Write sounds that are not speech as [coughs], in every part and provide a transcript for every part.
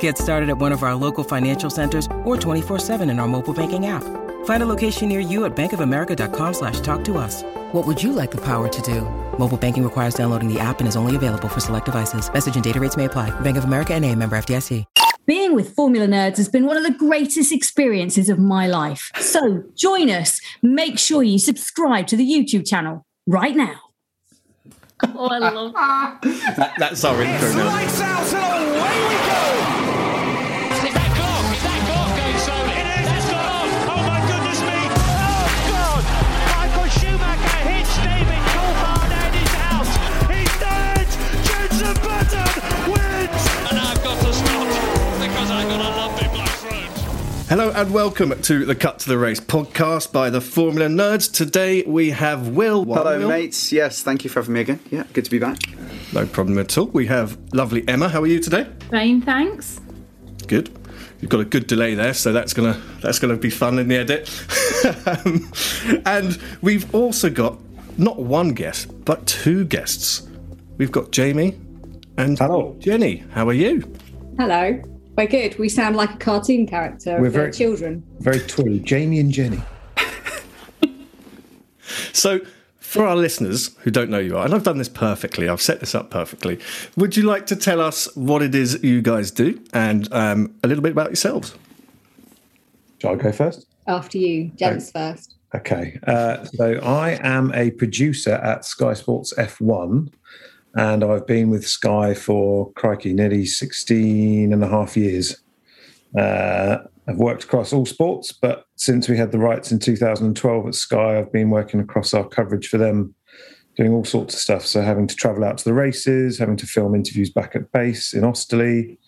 Get started at one of our local financial centers or 24-7 in our mobile banking app. Find a location near you at bankofamerica.com slash talk to us. What would you like the power to do? Mobile banking requires downloading the app and is only available for select devices. Message and data rates may apply. Bank of America and a member FDIC. Being with Formula Nerds has been one of the greatest experiences of my life. So join us. Make sure you subscribe to the YouTube channel right now. Oh, I love that. [laughs] That, that's our intro now. Lights out and away we go! Hello and welcome to the Cut to the Race podcast by the Formula Nerds. Today we have Will. Hello, Will. mates. Yes, thank you for having me again. Yeah, good to be back. No problem at all. We have lovely Emma. How are you today? Fine, thanks. Good. You've got a good delay there, so that's gonna that's gonna be fun in the edit. Um, [laughs] and we've also got not one guest, but two guests. We've got Jamie and Hello. Jennie. How are you? Hello. We're good. We sound like a cartoon character We're very- children. Very twee. Jamie and Jennie. [laughs] So, for our listeners who don't know you are, and I've done this perfectly, I've set this up perfectly. Would you like to tell us what it is you guys do and um, a little bit about yourselves? Shall I go first? After you, gents first. Okay. Uh, so I am a producer at Sky Sports F1, and I've been with Sky for, crikey, nearly 16 and a half years. Uh, I've worked across all sports, but since we had the rights in 2012 at Sky, I've been working across our coverage for them, doing all sorts of stuff. So having to travel out to the races, having to film interviews back at base in Osterley,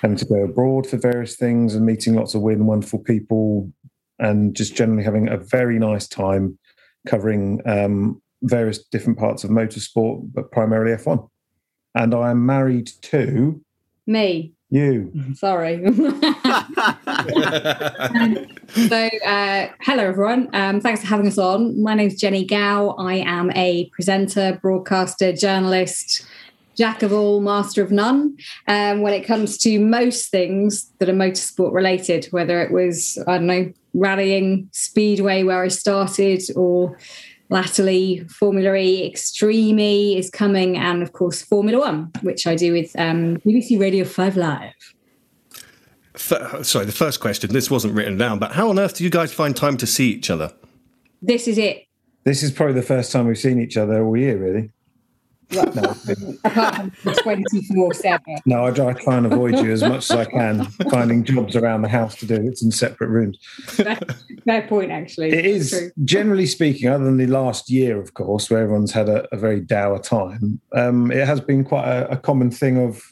having to go abroad for various things and meeting lots of weird and wonderful people, and just generally having a very nice time covering um, various different parts of motorsport, but primarily F1. And I'm married to Me. you. [laughs] Sorry. [laughs] so, uh, hello everyone. Um, thanks for having us on. My name's Jennie Gow. I am a presenter, broadcaster, journalist, jack of all, master of none. Um, when it comes to most things that are motorsport related, whether it was I don't know rallying, speedway where I started, or latterly Formula E, Extreme E is coming, and of course Formula One, which I do with um, BBC Radio Five Live. F- sorry, the first question, this wasn't written down, but how on earth do you guys find time to see each other? This is it. This is probably the first time we've seen each other all year, really. Apart from 24 7. No, I try, I try and avoid you as much as I can, finding jobs around the house to do. It's in separate rooms. No point, actually. It is, True. generally speaking, other than the last year, of course, where everyone's had a, a very dour time, um, it has been quite a, a common thing of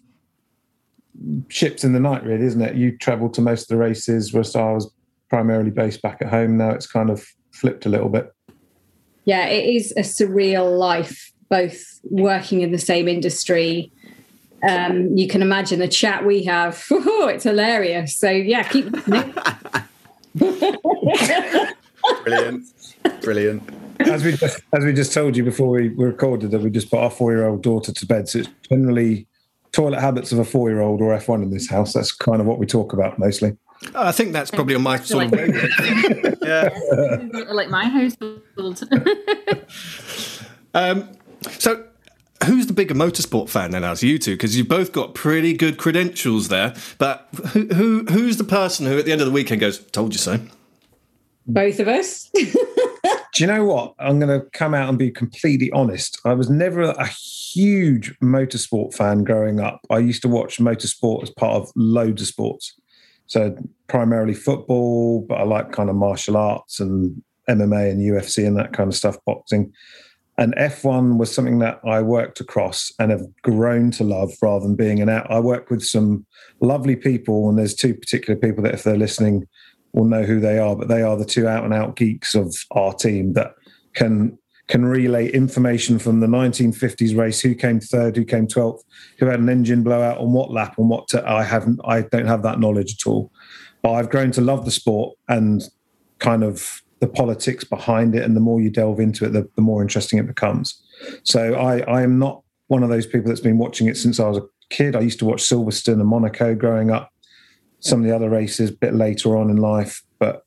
ships in the night, really, isn't it? You travel to most of the races, whereas I was primarily based back at home. Now it's kind of flipped a little bit. Yeah, it is a surreal life, both working in the same industry. Um, you can imagine the chat we have. [laughs] Oh, it's hilarious. So, yeah, keep. [laughs] Brilliant. Brilliant. As we just, as we just told you before we recorded that we just put our four year old daughter to bed. So it's generally toilet habits of a four year old or F1 in this house. That's kind of what we talk about mostly. I think that's probably on my sort of wavelength. yeah. [laughs] like my household. um, so, who's the bigger motorsport fan then, as you two? Because you've both got pretty good credentials there. But who, who who's the person who, at the end of the weekend, goes, "Told you so"? Both of us. [laughs] Do you know what? I'm going to come out and be completely honest. I was never a huge motorsport fan growing up. I used to watch motorsport as part of loads of sports. So primarily football, but I like kind of martial arts and MMA and UFC and that kind of stuff, boxing. And F1 was something that I worked across and have grown to love rather than being an out. I work with some lovely people, and there's two particular people that, if they're listening, will know who they are, but they are the two out and out geeks of our team that can can relay information from the 1950s race, who came third, who came 12th, who had an engine blowout on what lap, on what I haven't, I don't have that knowledge at all. But I've grown to love the sport and kind of the politics behind it. And the more you delve into it, the, the more interesting it becomes. So I, I am not one of those people that's been watching it since I was a kid. I used to watch Silverstone and Monaco growing up some of the other races a bit later on in life. But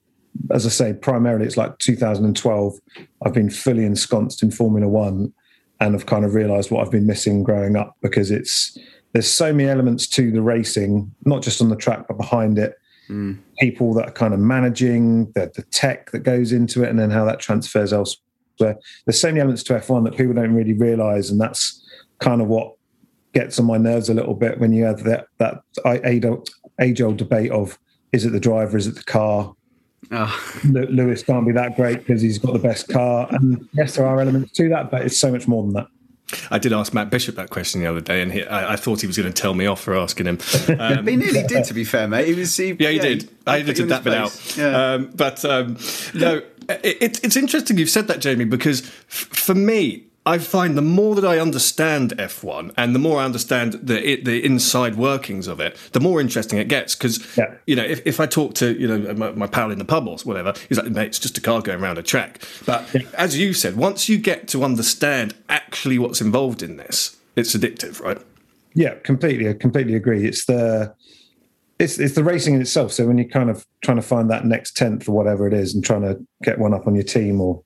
as I say, primarily it's like 2012. I've been fully ensconced in Formula One and have kind of realized what I've been missing growing up because it's there's so many elements to the racing, not just on the track, but behind it. Mm. People that are kind of managing the, the tech that goes into it and then how that transfers elsewhere. There's so many elements to F1 that people don't really realize. And that's kind of what gets on my nerves a little bit when you have that, that age old debate of is it the driver, is it the car? Oh. Lewis can't be that great because he's got the best car. And yes, there are elements to that, but it's so much more than that. I did ask Matt Bishop that question the other day, and he, I, I, thought he was going to tell me off for asking him. Um, [laughs] he nearly did, to be fair, mate. He was, he, yeah, he yeah, did. He, I edited that bit out. Yeah. Um, but um, no, it, it's interesting you've said that, Jamie, because f- for me, I find the more that I understand F1 and the more I understand the the inside workings of it, the more interesting it gets. Because yeah. you know, if, if I talk to you know my, my, pal in the pub or whatever, he's like, "Mate, it's just a car going around a track." But yeah. as you said, once you get to understand actually what's involved in this, it's addictive, right? Yeah, completely. I completely agree. It's the it's it's the racing in itself. So when you're kind of trying to find that next tenth or whatever it is, and trying to get one up on your team or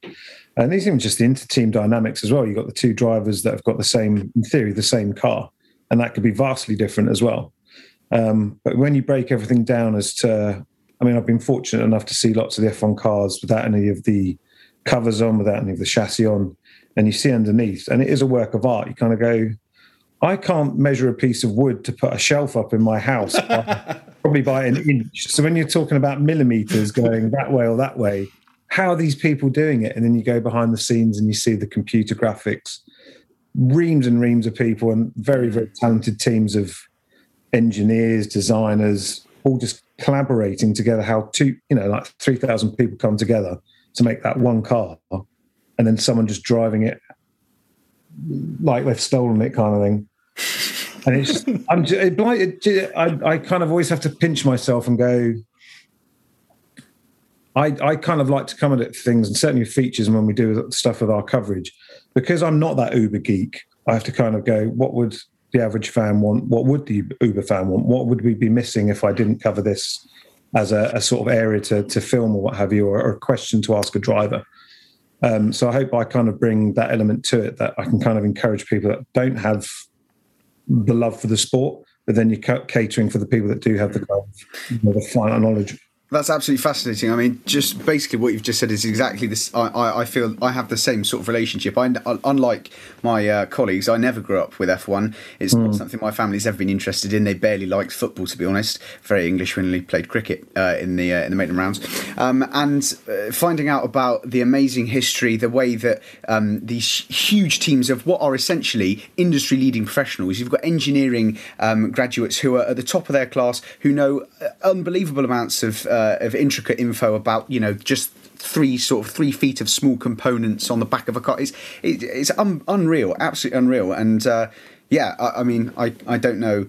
and these even just the inter-team dynamics as well. You've got the two drivers that have got the same, in theory, the same car, and that could be vastly different as well. Um, but when you break everything down as to, I mean, I've been fortunate enough to see lots of the F1 cars without any of the covers on, without any of the chassis on, and you see underneath, and it is a work of art. You kind of go, I can't measure a piece of wood to put a shelf up in my house, [laughs] probably by an inch. So when you're talking about millimeters going that way or that way, how are these people doing it? And then you go behind the scenes and you see the computer graphics, reams and reams of people, and very, very talented teams of engineers, designers, all just collaborating together. How two, you know, like 3,000 people come together to make that one car, and then someone just driving it like they've stolen it, kind of thing. And it's [laughs] I'm just, it, I, I kind of always have to pinch myself and go, I, I kind of like to come at things and certainly features and when we do stuff with our coverage because I'm not that uber geek. I have to kind of go, what would the average fan want? What would the Uber fan want? What would we be missing if I didn't cover this as a, a sort of area to, to film or what have you, or, or a question to ask a driver? Um, so I hope I kind of bring that element to it that I can kind of encourage people that don't have the love for the sport, but then you're catering for the people that do have the kind of you know, the finer knowledge that's absolutely fascinating. I mean, just basically what you've just said is exactly this. I, I, I feel I have the same sort of relationship. I, unlike my uh, colleagues, I never grew up with F1. It's mm. not hmm. something my family's ever been interested in. They barely liked football, to be honest. Very English when they played cricket uh, in the uh, in the maiden rounds. Um, and uh, finding out about the amazing history, the way that um, these huge teams of what are essentially industry leading professionals. You've got engineering um, graduates who are at the top of their class, who know uh, unbelievable amounts of uh, of intricate info about you know just three sort of three feet of small components on the back of a car. It's it, it's un- unreal, absolutely unreal. And uh, yeah, I, I, mean, I I don't know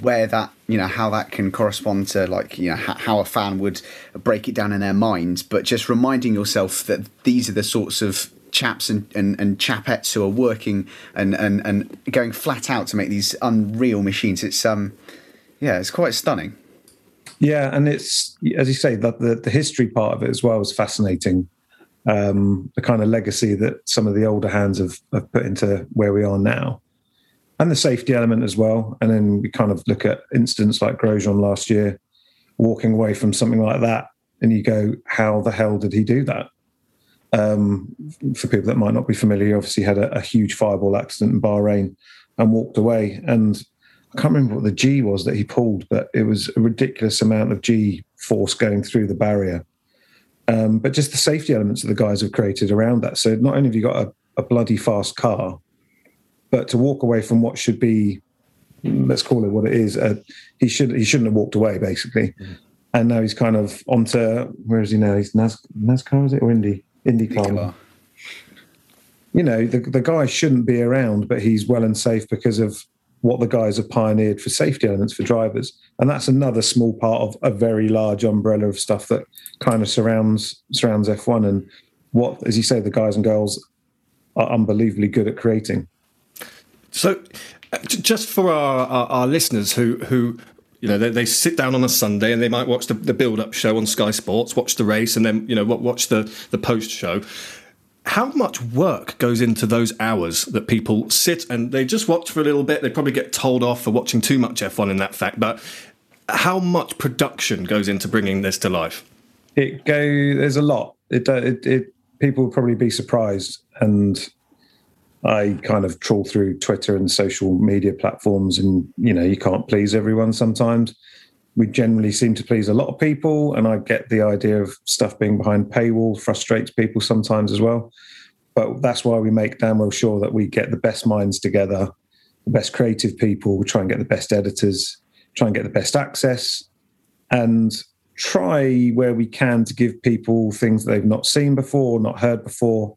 where that you know how that can correspond to like you know how a fan would break it down in their minds, but just reminding yourself that these are the sorts of chaps and, and, and chapettes who are working and, and, and going flat out to make these unreal machines. It's um yeah, it's quite stunning. Yeah, and it's as you say that the, the history part of it as well is fascinating. Um, the kind of legacy that some of the older hands have, have put into where we are now, and the safety element as well. And then we kind of look at incidents like Grosjean last year, walking away from something like that, and you go, "How the hell did he do that?" Um, for people that might not be familiar, he obviously had a, a huge fireball accident in Bahrain and walked away. And I can't remember what the G was that he pulled, but it was a ridiculous amount of G force going through the barrier. Um, but just the safety elements that the guys have created around that. So not only have you got a, a bloody fast car, but to walk away from what should be, let's call it what it is, uh, he should he shouldn't have walked away basically. Mm. And now he's kind of onto where is he now? He's Nas, NASCAR, is it or Indy? Indy car. You know, the the guy shouldn't be around, but he's well and safe because of what the guys have pioneered for safety elements for drivers. And that's another small part of a very large umbrella of stuff that kind of surrounds surrounds F1 and what, as you say, the guys and girls are unbelievably good at creating. So, uh, just for our, our, our listeners who who you know they, they, sit down on a Sunday and they might watch the, the build up show on Sky Sports, watch the race, and then you know watch the the post show how much work goes into those hours that people sit and they just watch for a little bit? They probably get told off for watching too much F1 in that fact, but how much production goes into bringing this to life? It go there's a lot. It, it, it people would probably be surprised, and I kind of trawl through Twitter and social media platforms, and you know you can't please everyone sometimes we generally seem to please a lot of people, and I get the idea of stuff being behind paywall frustrates people sometimes as well. But that's why we make damn well sure that we get the best minds together, the best creative people. We try and get the best editors, try and get the best access, and try where we can to give people things that they've not seen before, not heard before,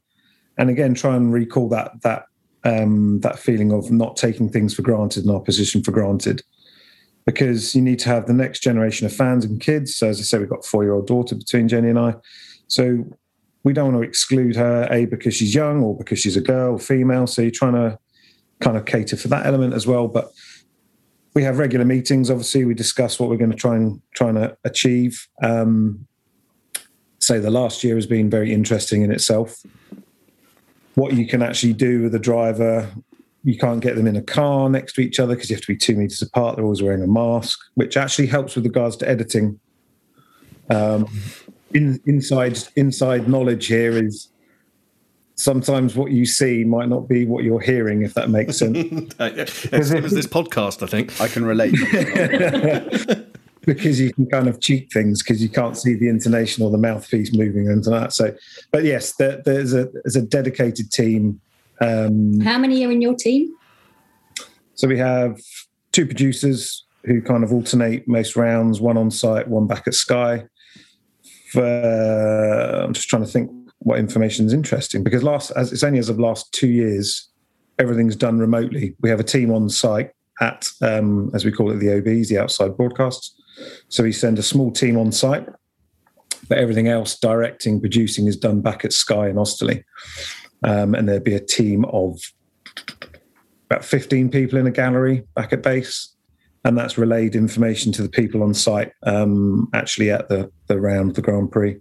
and again try and recall that that um, that feeling of not taking things for granted and our position for granted because you need to have the next generation of fans and kids. So, as I said, we've got a four year old daughter between Jennie and I. So, we don't want to exclude her, A, because she's young or because she's a girl or female. So, you're trying to kind of cater for that element as well. But we have regular meetings. Obviously, we discuss what we're going to try and try and achieve. Um, say the last year has been very interesting in itself. What you can actually do with a driver, you can't get them in a car next to each other because you have to be two meters apart. They're always wearing a mask, which actually helps with regards to editing. Um, in, inside inside knowledge here is sometimes what you see might not be what you're hearing, if that makes sense. [laughs] as as this podcast, I think I can relate. [laughs] [laughs] because you can kind of cheat things because you can't see the intonation or the mouthpiece moving and that. So, but yes, there, there's a there's a dedicated team um, How many are in your team? So we have two producers who kind of alternate most rounds, one on site, one back at Sky. For, I'm just trying to think what information is interesting because last, as it's only as of last two years, everything's done remotely. We have a team on site at, um, as we call it, the OBs, the outside broadcasts. So we send a small team on site, but everything else, directing, producing, is done back at Sky in Osterley um, and there'd be a team of about 15 people in a gallery back at base. And that's relayed information to the people on site um, actually at the, the round the grand prix.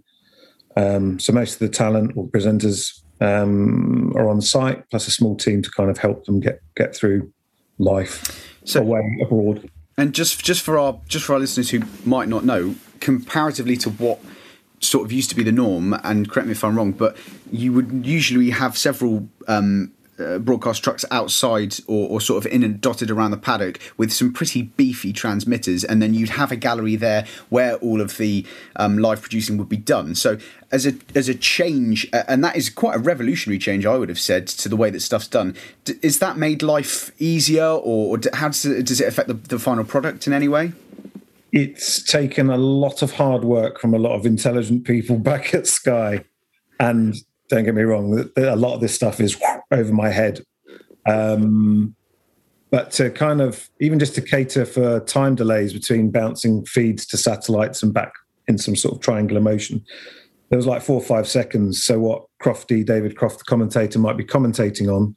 Um, so most of the talent or presenters um, are on site plus a small team to kind of help them get get through life so, away abroad. And just just for our just for our listeners who might not know comparatively to what sort of used to be the norm, and correct me if I'm wrong, but you would usually have several um, uh, broadcast trucks outside or, or, sort of in and dotted around the paddock with some pretty beefy transmitters, and then you'd have a gallery there where all of the um, live producing would be done. So, as a as a change, uh, and that is quite a revolutionary change, I would have said, to the way that stuff's done. D- is that made life easier, or, or how does it, does it affect the, the final product in any way? It's taken a lot of hard work from a lot of intelligent people [laughs] back at Sky. And don't get me wrong, a lot of this stuff is over my head. Um, but to kind of even just to cater for time delays between bouncing feeds to satellites and back in some sort of triangular motion, there was like four or five seconds. So what Crofty, David Croft, the commentator, might be commentating on,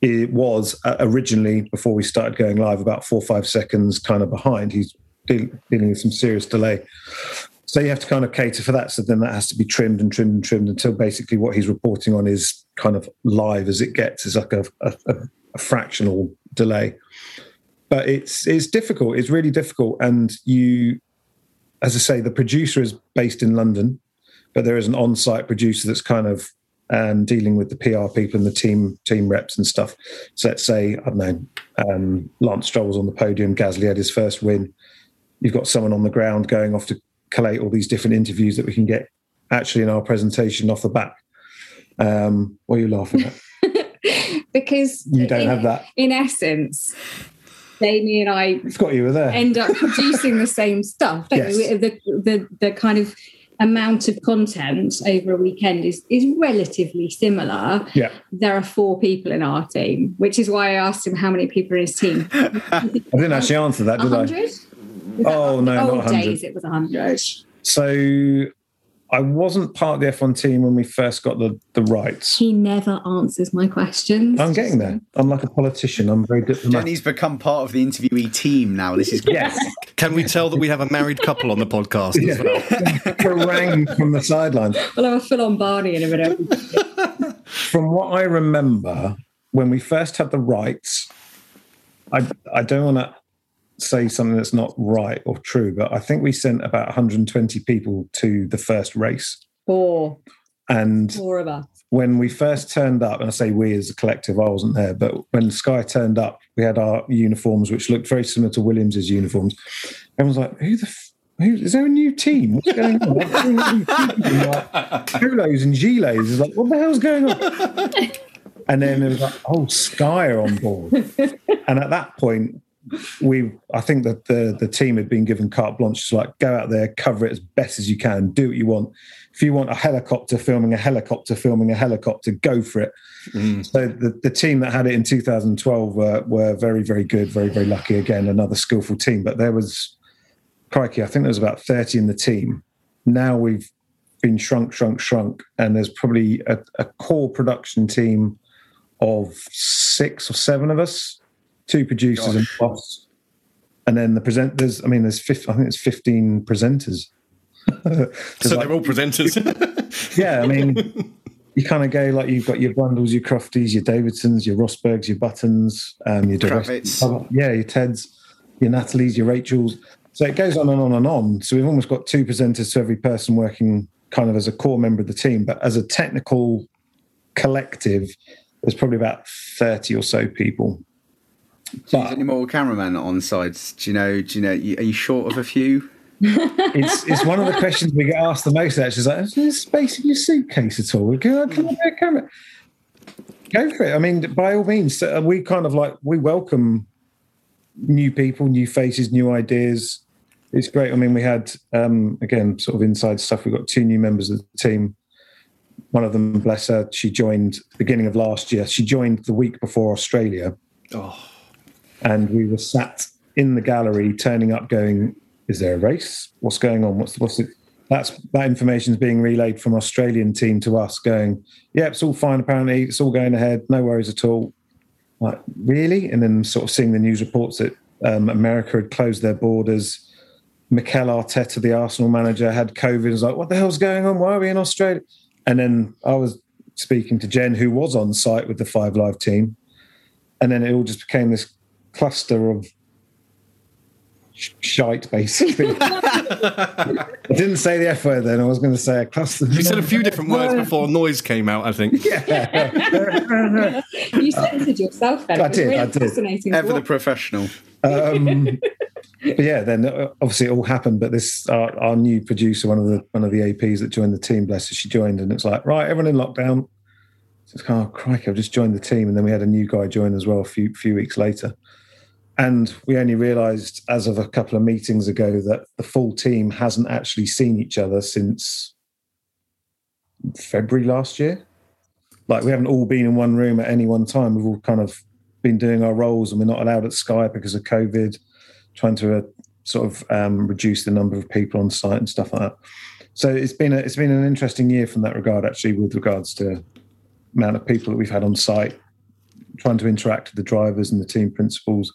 it was uh, originally before we started going live about four or five seconds kind of behind. He's deal, dealing with some serious delay. So you have to kind of cater for that. So then that has to be trimmed and trimmed and trimmed until basically what he's reporting on is kind of live as it gets. It's like a, a, a fractional delay. But it's it's difficult. It's really difficult. And you, as I say, the producer is based in London, but there is an on-site producer that's kind of um, dealing with the PR people and the team team reps and stuff. So let's say I don't know, um, Lance Stroll's on the podium, Gasly had his first win. You've got someone on the ground going off to collate all these different interviews that we can get actually in our presentation off the back. Um, what are you laughing at? [laughs] because You don't in, have that. In essence, Jamie and I Forgot you were there. end up producing the same stuff. Yes. The, the the kind of amount of content over a weekend is is relatively similar. Yeah. There are four people in our team, which is why I asked him how many people are in his team. [laughs] I didn't actually answer that, did I? Hundred. Oh no, [laughs] Old not hundred. days, it was hundred. So I wasn't part of the F1 team when we first got the, the rights. He never answers my questions. I'm getting there. I'm like a politician. I'm very diplomatic. Jennie's become part of the interviewee team now. This is great. Yes. Can we tell that we have a married couple on the podcast as well? [laughs] Harangue from the sidelines. We'll have a full on Barney in a minute. [laughs] From what I remember, when we first had the rights, I I don't want to say something that's not right or true, but I think we sent about 120 people to the first race. Four. And Four of us. when we first turned up, and I say we as a collective, I wasn't there, but when Sky turned up, we had our uniforms, which looked very similar to Williams's uniforms. Everyone's like, "Who the? F- who, is there a new team? What's going on?" These people in, like, polos and gilets. It's like, what the hell's going on? [laughs] And then it was like, "Oh, Sky are on board." [laughs] and at that point, we I think that the the team had been given carte blanche to like go out there, cover it as best as you can, do what you want. If you want a helicopter filming a helicopter filming a helicopter, go for it. Mm. So the, the team that had it in 2012 were were very very good, very very lucky. Again, another skillful team. But there was crikey, I think there was about 30 in the team. Now we've been shrunk, shrunk, shrunk, and there's probably a, a core production team of six or seven of us, two producers and boss, and then the present. There's, I mean, there's 15, I think it's 15 presenters. [laughs] So they're all presenters. [laughs] yeah, I mean, you kind of go like you've got your Brundles, your Crofties, your Davidsons, your Rosbergs, your Buttons, um, your Kravitz. Yeah, your Teds, your Natalie's, your Rachels. So it goes on and on and on. So we've almost got two presenters to every person working kind of as a core member of the team, but as a technical collective, there's probably about thirty or so people. There any more cameramen on sides? Do you know? Do you know? Are you short of a few? It's it's one of the questions we get asked the most. Actually, is like, is there space in your suitcase at all? Can I, can I do a camera? Go for it. I mean, by all means, uh, we kind of like we welcome new people, new faces, new ideas. It's great. I mean, we had um, again sort of inside stuff. We've got two new members of the team. One of them, bless her, she joined beginning of last year. She joined the week before Australia oh, and we were sat in the gallery turning up going is there a race? What's going on? What's what's it? That's that being relayed from australian team to us going yeah it's all fine apparently. It's all going ahead. No worries at all. Like really? And then sort of seeing the news reports that um, america had closed their borders. Mikel Arteta, the Arsenal manager, had COVID. Was like, what the hell's going on? Why are we in Australia? And then I was speaking to Jen, who was on site with the Five Live team, and then it all just became this cluster of sh- shite, basically. [laughs] I didn't say the F word then. I was going to say a cluster. you said a few different words [laughs] before noise came out. I think. you censored yourself then. I It was did, really I did. Ever the professional. um, but yeah, then uh, obviously it all happened. But this, our, our new producer, one of the one of the APs that joined the team, bless her, she joined, and it's like, right, everyone in lockdown. So it's kind of, oh, crikey, I've just joined the team, and then we had a new guy join as well a few few weeks later. And we only realised as of a couple of meetings ago that the full team hasn't actually seen each other since February last year. Like we haven't all been in one room at any one time. We've all kind of been doing our roles, and we're not allowed at Sky because of COVID. Trying to uh, sort of um, reduce the number of people on site and stuff like that. So it's been a, it's been an interesting year from that regard, actually, with regards to amount of people that we've had on site, trying to interact with the drivers and the team principals.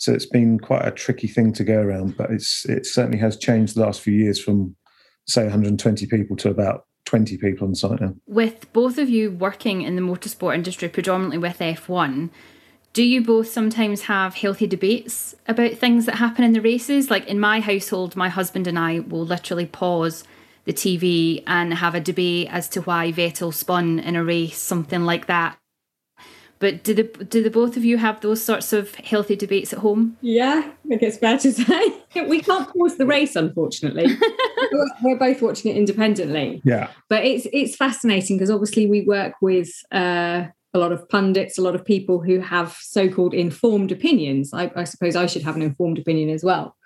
So it's been quite a tricky thing to go around, but it's it certainly has changed the last few years from say 120 people to about 20 people on site now. With both of you working in the motorsport industry, predominantly with F1, do you both sometimes have healthy debates about things that happen in the races? Like in my household, my husband and I will literally pause the TV and have a debate as to why Vettel spun in a race, something like that. But do the do the both of you have those sorts of healthy debates at home? Yeah, I think it's fair to say. [laughs] we can't pause the race, unfortunately. [laughs] we're, we're both watching it independently. Yeah. But it's it's fascinating because obviously we work with uh, a lot of pundits, a lot of people who have so-called informed opinions. I, I suppose I should have an informed opinion as well.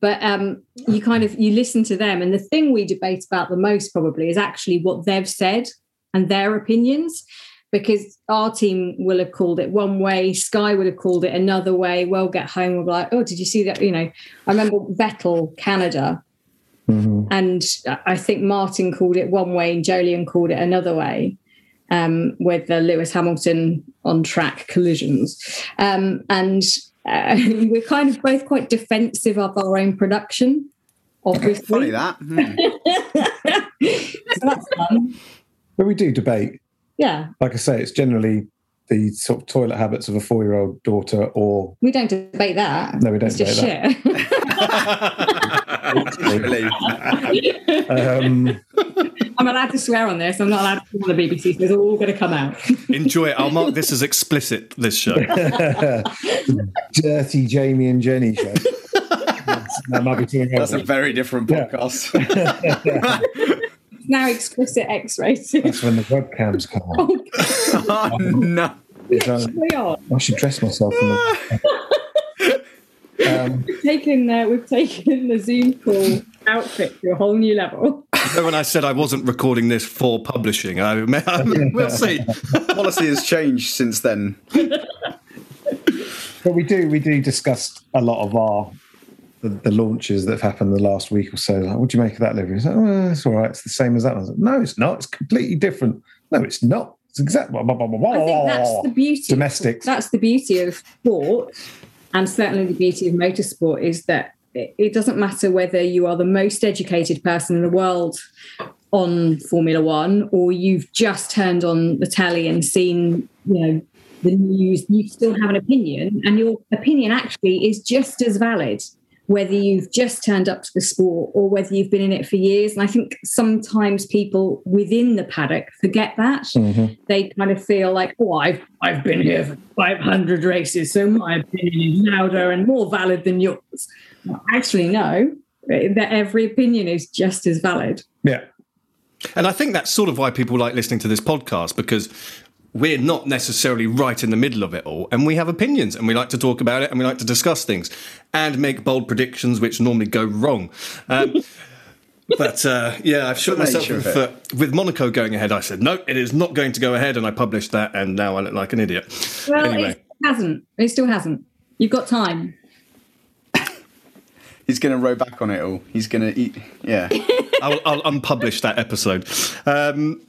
But um, you kind of you listen to them, and the thing we debate about the most probably is actually what they've said and their opinions because our team will have called it one way, Sky would have called it another way. We'll get home, we'll be like, oh, did you see that? You know, I remember Vettel, Canada. Mm-hmm. And I think Martin called it one way and Jolyon called it another way um, with the Lewis Hamilton on track collisions. Um, and uh, [laughs] we're kind of both quite defensive of our own production. Obviously. Funny that. Hmm. [laughs] so that's fun. But we do debate yeah. Like I say, it's generally the sort of toilet habits of a four year old daughter or. We don't debate that. No, we don't it's debate just that. [laughs] [laughs] um, I'm allowed to swear on this. I'm not allowed to on the BBC, so it's all going to come out. Enjoy it. I'll mark this as explicit, this show. [laughs] Dirty Jamie and Jennie show. that might be That's a very different podcast. Yeah. Now explicit X rated. That's when the webcams come on. [laughs] oh, no. Um, I should dress myself. In the, [laughs] um, we've taken the we've taken the Zoom call outfit to a whole new level. when I said I wasn't recording this for publishing, I, I we'll see. [laughs] Policy has changed since then. But we do we do discuss a lot of our the, the, launches that have happened the last week or so. Like, what do you make of that, Liv? Like, oh, it's all right. It's the same as that. Like, no, it's not. It's completely different. No, it's not. It's exactly. I think that's the beauty. Domestics. That's the beauty of sport, and certainly the beauty of motorsport is that it, it doesn't matter whether you are the most educated person in the world on Formula One or you've just turned on the telly and seen, you know, the news. You still have an opinion, and your opinion actually is just as valid whether you've just turned up to the sport or whether you've been in it for years. And I think sometimes people within the paddock forget that. Mm-hmm. They kind of feel like, oh, I've, I've been here for 500 races, so my opinion is louder and more valid than yours. Well, actually, no, that every opinion is just as valid. Yeah. And I think that's sort of why people like listening to this podcast because we're not necessarily right in the middle of it all, and we have opinions, and we like to talk about it, and we like to discuss things, and make bold predictions which normally go wrong. Um, [laughs] but uh, yeah, I've shot myself in the foot. With Monaco going ahead, I said, no, it is not going to go ahead, and I published that, and now I look like an idiot. Well, anyway. it hasn't. It still hasn't. You've got time. [laughs] He's going to row back on it all. He's going to eat. Yeah. [laughs] I'll, I'll, unpublish that episode. Um,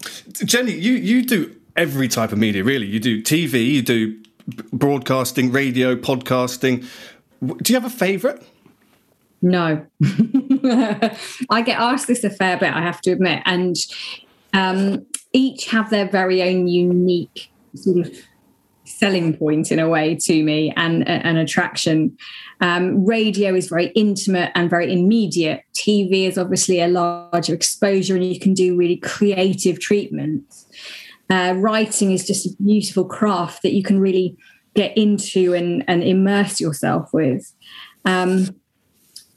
Jennie, you, you do every type of media, really. You do TV, you do broadcasting, radio, podcasting. Do you have a favourite? No. [laughs] I get asked this a fair bit, I have to admit. And um, each have their very own unique sort of selling point in a way to me and an attraction. Um, radio is very intimate and very immediate. TV is obviously a larger exposure and you can do really creative treatments. Uh, writing is just a beautiful craft that you can really get into and, and immerse yourself with. Um,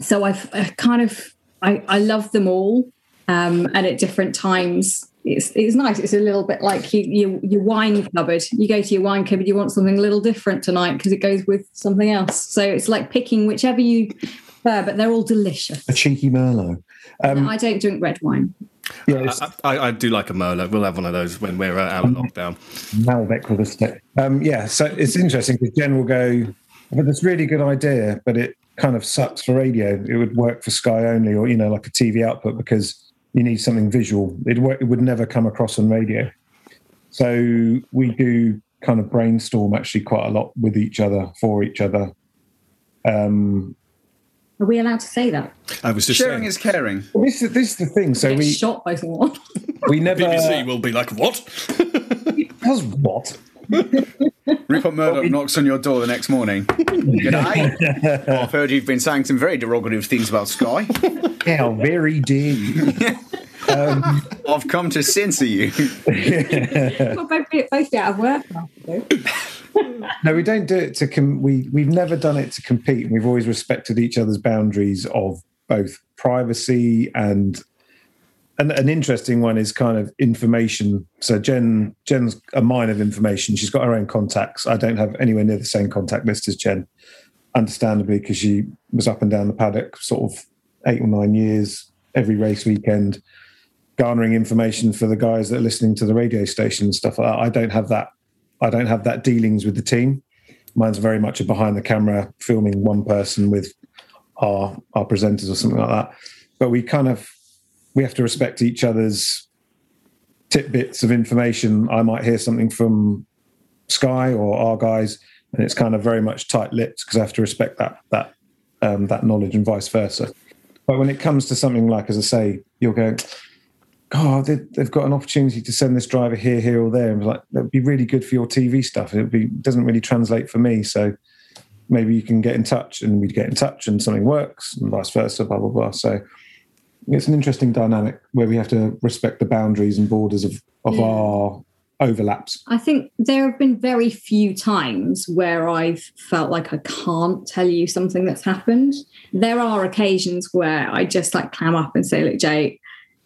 so I've I kind of I, I love them all, um, and at different times it's it's nice. It's a little bit like you, you, your wine cupboard. You go to your wine cupboard, you want something a little different tonight because it goes with something else. So it's like picking whichever you prefer, but they're all delicious. A cheeky merlot. Um, no, I don't drink red wine. Yeah, I, I, I, do like a Merlot. We'll have one of those when we're out of lockdown. Malbec with a stick. Um, yeah, so it's interesting because Jen will go, but it's really good idea, but it kind of sucks for radio. It would work for Sky only, or you know, like a TV output because you need something visual. It it would never come across on radio. So we do kind of brainstorm actually quite a lot with each other for each other Um, Are we allowed to say that? I was just Sharing saying. is caring. well, this, is, this is the thing. So we shot by someone. [laughs] we never BBC will be like, what? [laughs] does what? Rupert Murdoch knocks on your door the next morning. [laughs] Good day. Oh, I've heard you've been saying some very derogative things about Sky. How very dare you? Um, I've come to censor you. We'll both be, both be out of work now. No, we don't do it to. Com- we we've never done it to compete. We've always respected each other's boundaries of both privacy and. And an interesting one is kind of information. So Jen, Jen's a mine of information. She's got her own contacts. I don't have anywhere near the same contact list as Jen, understandably, because she was up and down the paddock sort of eight or nine years every race weekend, garnering information for the guys that are listening to the radio station and stuff like that. I don't have that. I don't have that dealings with the team. Mine's very much a behind the camera, filming one person with our our presenters or something like that. But we kind of we have to respect each other's tidbits of information. I might hear something from Sky or our guys, and it's kind of very much tight lipped because I have to respect that that um, that knowledge and vice versa. But when it comes to something like, as I say, you'll go, oh, they, they've got an opportunity to send this driver here, here, or there. And like, that'd be really good for your TV stuff. It be doesn't really translate for me. So maybe you can get in touch and we'd get in touch and something works and vice versa, blah, blah, blah. So it's an interesting dynamic where we have to respect the boundaries and borders of, of Yeah. our overlaps. I think there have been very few times where I've felt like I can't tell you something that's happened. There are occasions where I just like clam up and say, Look, Jay,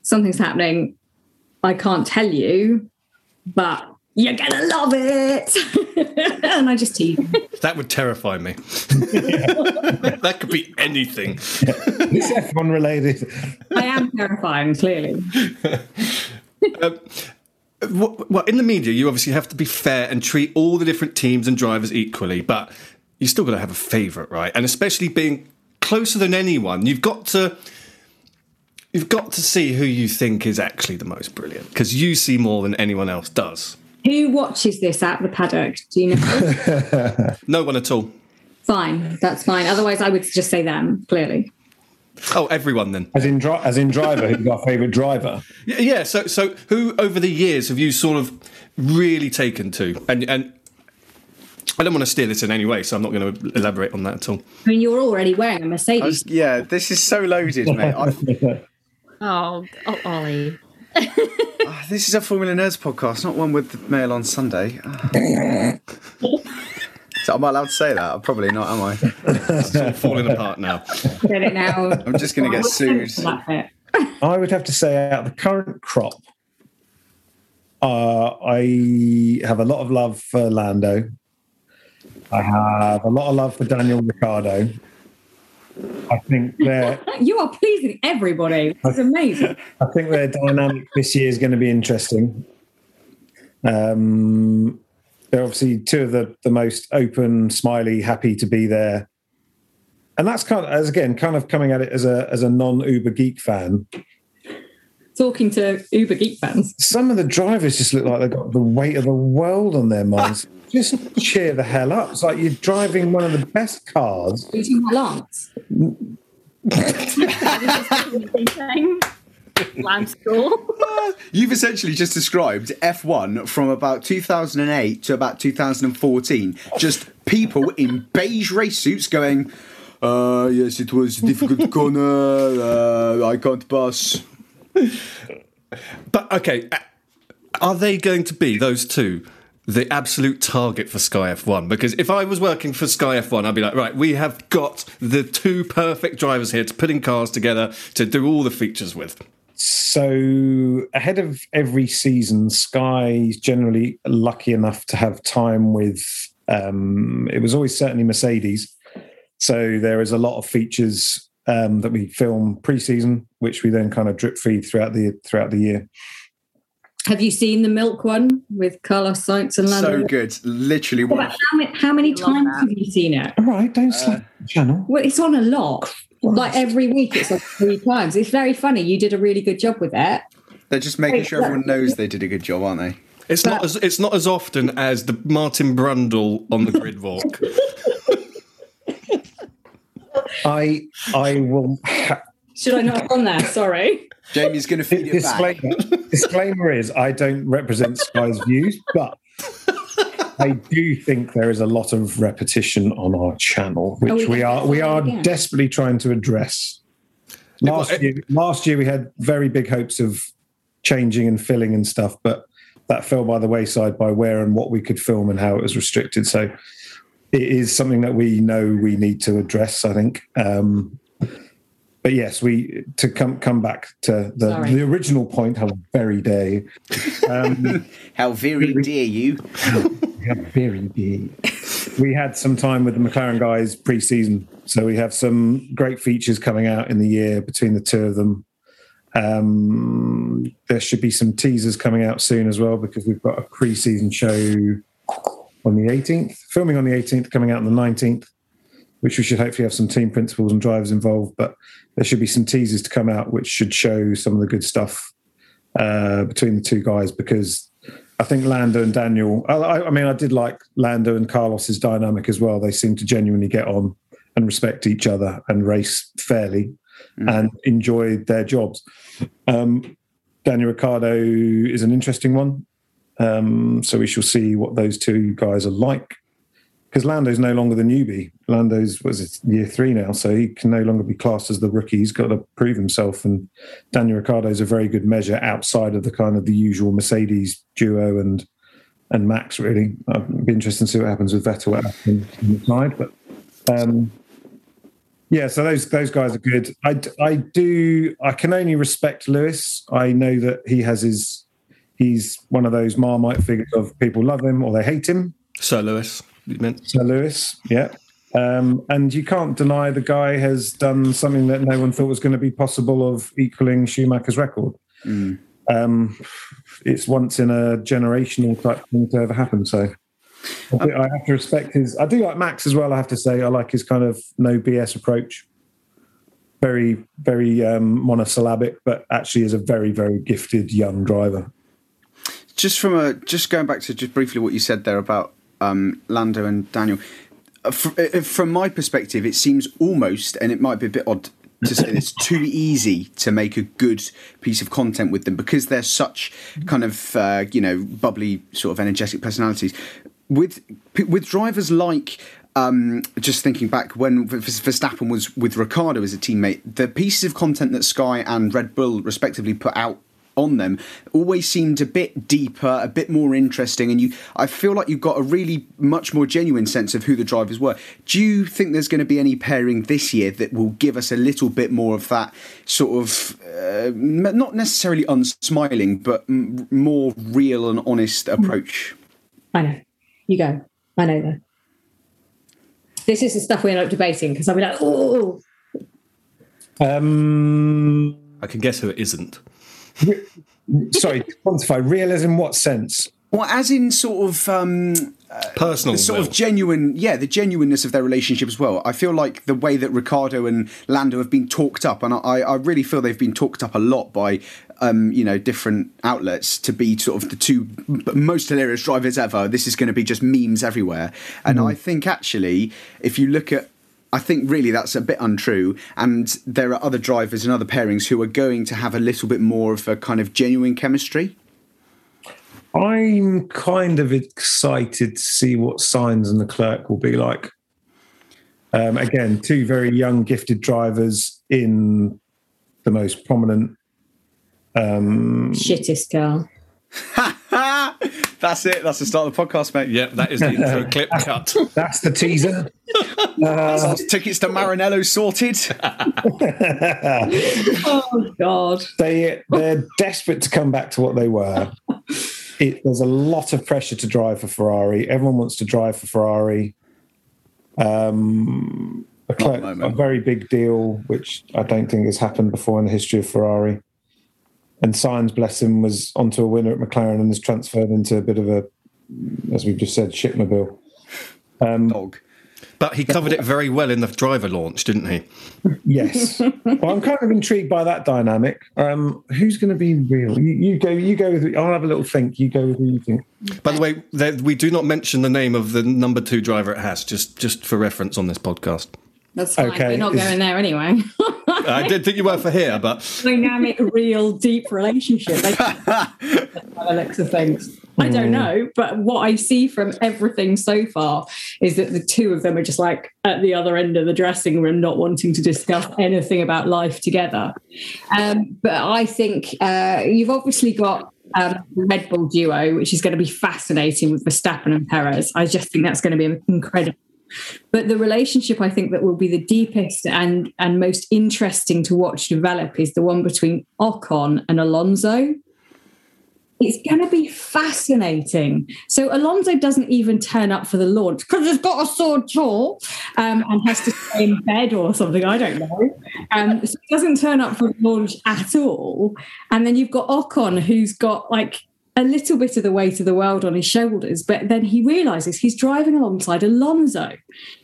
something's happening. I can't tell you, but you're gonna love it. [laughs] and I just tease. That would terrify me. [laughs] that could be anything. This F1 related. I am terrifying, clearly. [laughs] Um, well, well, in the media, you obviously have to be fair and treat all the different teams and drivers equally, but you're still got to have a favourite, right? And especially being closer than anyone, you've got to you've got to see who you think is actually the most brilliant because you see more than anyone else does. Who watches this at the paddock? Do you know? [laughs] No one at all. fine, that's fine. Otherwise, I would just say them, clearly. Oh, everyone then. As in, dri- as in driver, who's our favourite driver? Yeah, yeah. So, so who over the years have you sort of really taken to? And and I don't want to steer this in any way, so I'm not going to elaborate on that at all. I mean, you're already wearing a Mercedes. was- yeah, this is so loaded, mate. I, [laughs] Oh, oh Oli. [laughs] ah, this is a Formula Nerds podcast, not one with the Mail on Sunday. Ah. so am I allowed to say that? I'm probably not, am I? It's all falling apart now. Get it now. I'm just going to get sued. I would have to say, out of the current crop, uh, I have a lot of love for Lando. I have a lot of love for Daniel Ricciardo. I think their [laughs] You are pleasing everybody. It's amazing. [laughs] I think their dynamic this year is going to be interesting. Um, they're obviously two of the, the most open, smiley, happy to be there. And that's kind of, as again, kind of coming at it as a as a non Uber geek fan. Talking to Uber Geek fans. Some of the drivers just look like they've got the weight of the world on their minds. Just cheer the hell up. It's like you're driving one of the best cars. Are you talking about Lance? Lance Stroll. You've essentially just described F1 from about 2008 to about 2014. Just people in beige race suits going, uh, yes, it was a difficult [laughs] corner, uh, I can't pass. But okay, uh, are they going to be those two the absolute target for Sky F1? Because if I was working for Sky F1, I'd be like, right, we have got the two perfect drivers here to put in cars together to do all the features with. So ahead of every season, Sky's generally lucky enough to have time with. Um, it was always certainly Mercedes. So there is a lot of features um, that we film pre-season, which we then kind of drip feed throughout the throughout the year. Have you seen the milk one with Carlos Sainz and Lando? So good. Literally But one. how many, how many times that. have you seen it? All right, don't slap uh, the channel. Well, it's on a lot. Like every week, it's like three times. It's very funny. You did a really good job with it. They're just making Wait, sure everyone knows they did a good job, aren't they? It's not as it's not as often as the Martin Brundle on the grid walk. [laughs] I I will. Should I not have on there? Sorry. [laughs] Jamie's going to feed it back. disclaimer, disclaimer is I don't represent Sky's views, but I do think there is a lot of repetition on our channel, which Oh, we we are we are again. desperately trying to address. Last year, last year we had very big hopes of changing and filling and stuff, but that fell by the wayside by where and what we could film and how it was restricted. So it is something that we know we need to address. I think. Um, but yes, we to come come back to the, Sorry. the original point. How very dare? Um, [laughs] [laughs] How very dare you? how very dare? We had some time with the McLaren guys pre-season, so we have some great features coming out in the year between the two of them. Um, there should be some teasers coming out soon as well because we've got a pre-season show on the 18th, filming on the 18th, coming out on the 19th, which we should hopefully have some team principals and drivers involved. But there should be some teasers to come out which should show some of the good stuff uh, between the two guys because I think Lando and Daniel. I, I mean, I did like Lando and Carlos's dynamic as well. They seem to genuinely get on and respect each other and race fairly and enjoy their jobs. Um, Daniel Ricciardo is an interesting one. Um, so we shall see what those two guys are like. Because Lando's no longer the newbie. Lando's was it year three now, so he can no longer be classed as the rookie. He's got to prove himself. And Daniel Ricciardo is a very good measure outside of the kind of the usual Mercedes duo and and Max. Really, I'd be interested to see what happens with Vettel on the side. But um, yeah, so those those guys are good. I, I do. I can only respect Lewis. I know that he has his. He's one of those marmite figures of people love him or they hate him. Sir Lewis, you meant? Sir Lewis, yeah. Um, and you can't deny the guy has done something that no one thought was going to be possible of equaling Schumacher's record. Um, it's once in a generational type thing to ever happen. So I, think I have to respect his. I do like Max as well. I have to say, I like his kind of no BS approach. Very, very um, monosyllabic, but actually is a very, very gifted young driver. just from a just going back to just briefly what you said there about um, Lando and Daniel. Uh, fr- uh, from my perspective, it seems almost, and it might be a bit odd to say it's [coughs] too easy to make a good piece of content with them because they're such kind of uh, you know bubbly sort of energetic personalities. With with drivers like um, just thinking back when Verstappen was with Ricciardo as a teammate, the pieces of content that Sky and Red Bull respectively put out on them always seemed a bit deeper, a bit more interesting, and you I feel like you've got a really much more genuine sense of who the drivers were. Do you think there's going to be any pairing this year that will give us a little bit more of that sort of uh, not necessarily unsmiling, but m- more real and honest approach? I know. You go. I know though. This is the stuff we end up debating because I'll be like, oh, Um, I can guess who it isn't. [laughs] sorry, quantify realism. What sense? Well, as in sort of um, Personal. the sort will. of genuine, yeah, the genuineness of their relationship as well. I feel like the way that Ricciardo and Lando have been talked up, and I, I really feel they've been talked up a lot by, um, you know, different outlets to be sort of the two most hilarious drivers ever. This is going to be just memes everywhere, and I think actually, if you look at I think really that's a bit untrue, and there are other drivers and other pairings who are going to have a little bit more of a kind of genuine chemistry. I'm kind of excited to see what Sainz and Leclerc will be like. Um, again, two very young, gifted drivers in the most prominent. Um, shittest girl. [laughs] That's it. That's the start of the podcast, mate. Yeah, that is the intro [laughs] clip cut. that's the teaser. Uh, Tickets to Maranello sorted. [laughs] Oh God. they they're desperate to come back to what they were. It, there's a lot of pressure to drive for Ferrari. Everyone wants to drive for Ferrari. Um, Leclerc, Not at the a very big deal, which I don't think has happened before in the history of Ferrari. And Sainz, bless him, was onto a winner at McLaren and has transferred into a bit of a, as we've just said, shitmobile. Um, Dog. But he covered it very well in the driver launch, didn't he? Yes. [laughs] well, I'm kind of intrigued by that dynamic. Um, who's going to be real? You, you go. You go with. I'll have a little think. You go with who you think. By the way, there, we do not mention the name of the number two driver it has, just just for reference on this podcast. That's fine. Okay, We're not going there anyway. [laughs] I did think you were for here, but Dynamic, real, deep relationship. By the looks of things. I don't know, but what I see from everything so far is that the two of them are just like at the other end of the dressing room, not wanting to discuss anything about life together. Um, but I think uh, you've obviously got um, Red Bull duo, which is going to be fascinating with Verstappen and Perez. I just think that's going to be incredible. But the relationship I think that will be the deepest and and most interesting to watch develop is the one between Ocon and Alonso. It's going to be fascinating. So Alonso doesn't even turn up for the launch because he's got a sore jaw um, and has to stay in bed or something. I don't know. Um, so he doesn't turn up for the launch at all. And then you've got Ocon, who's got like a little bit of the weight of the world on his shoulders, but then he realizes he's driving alongside Alonso.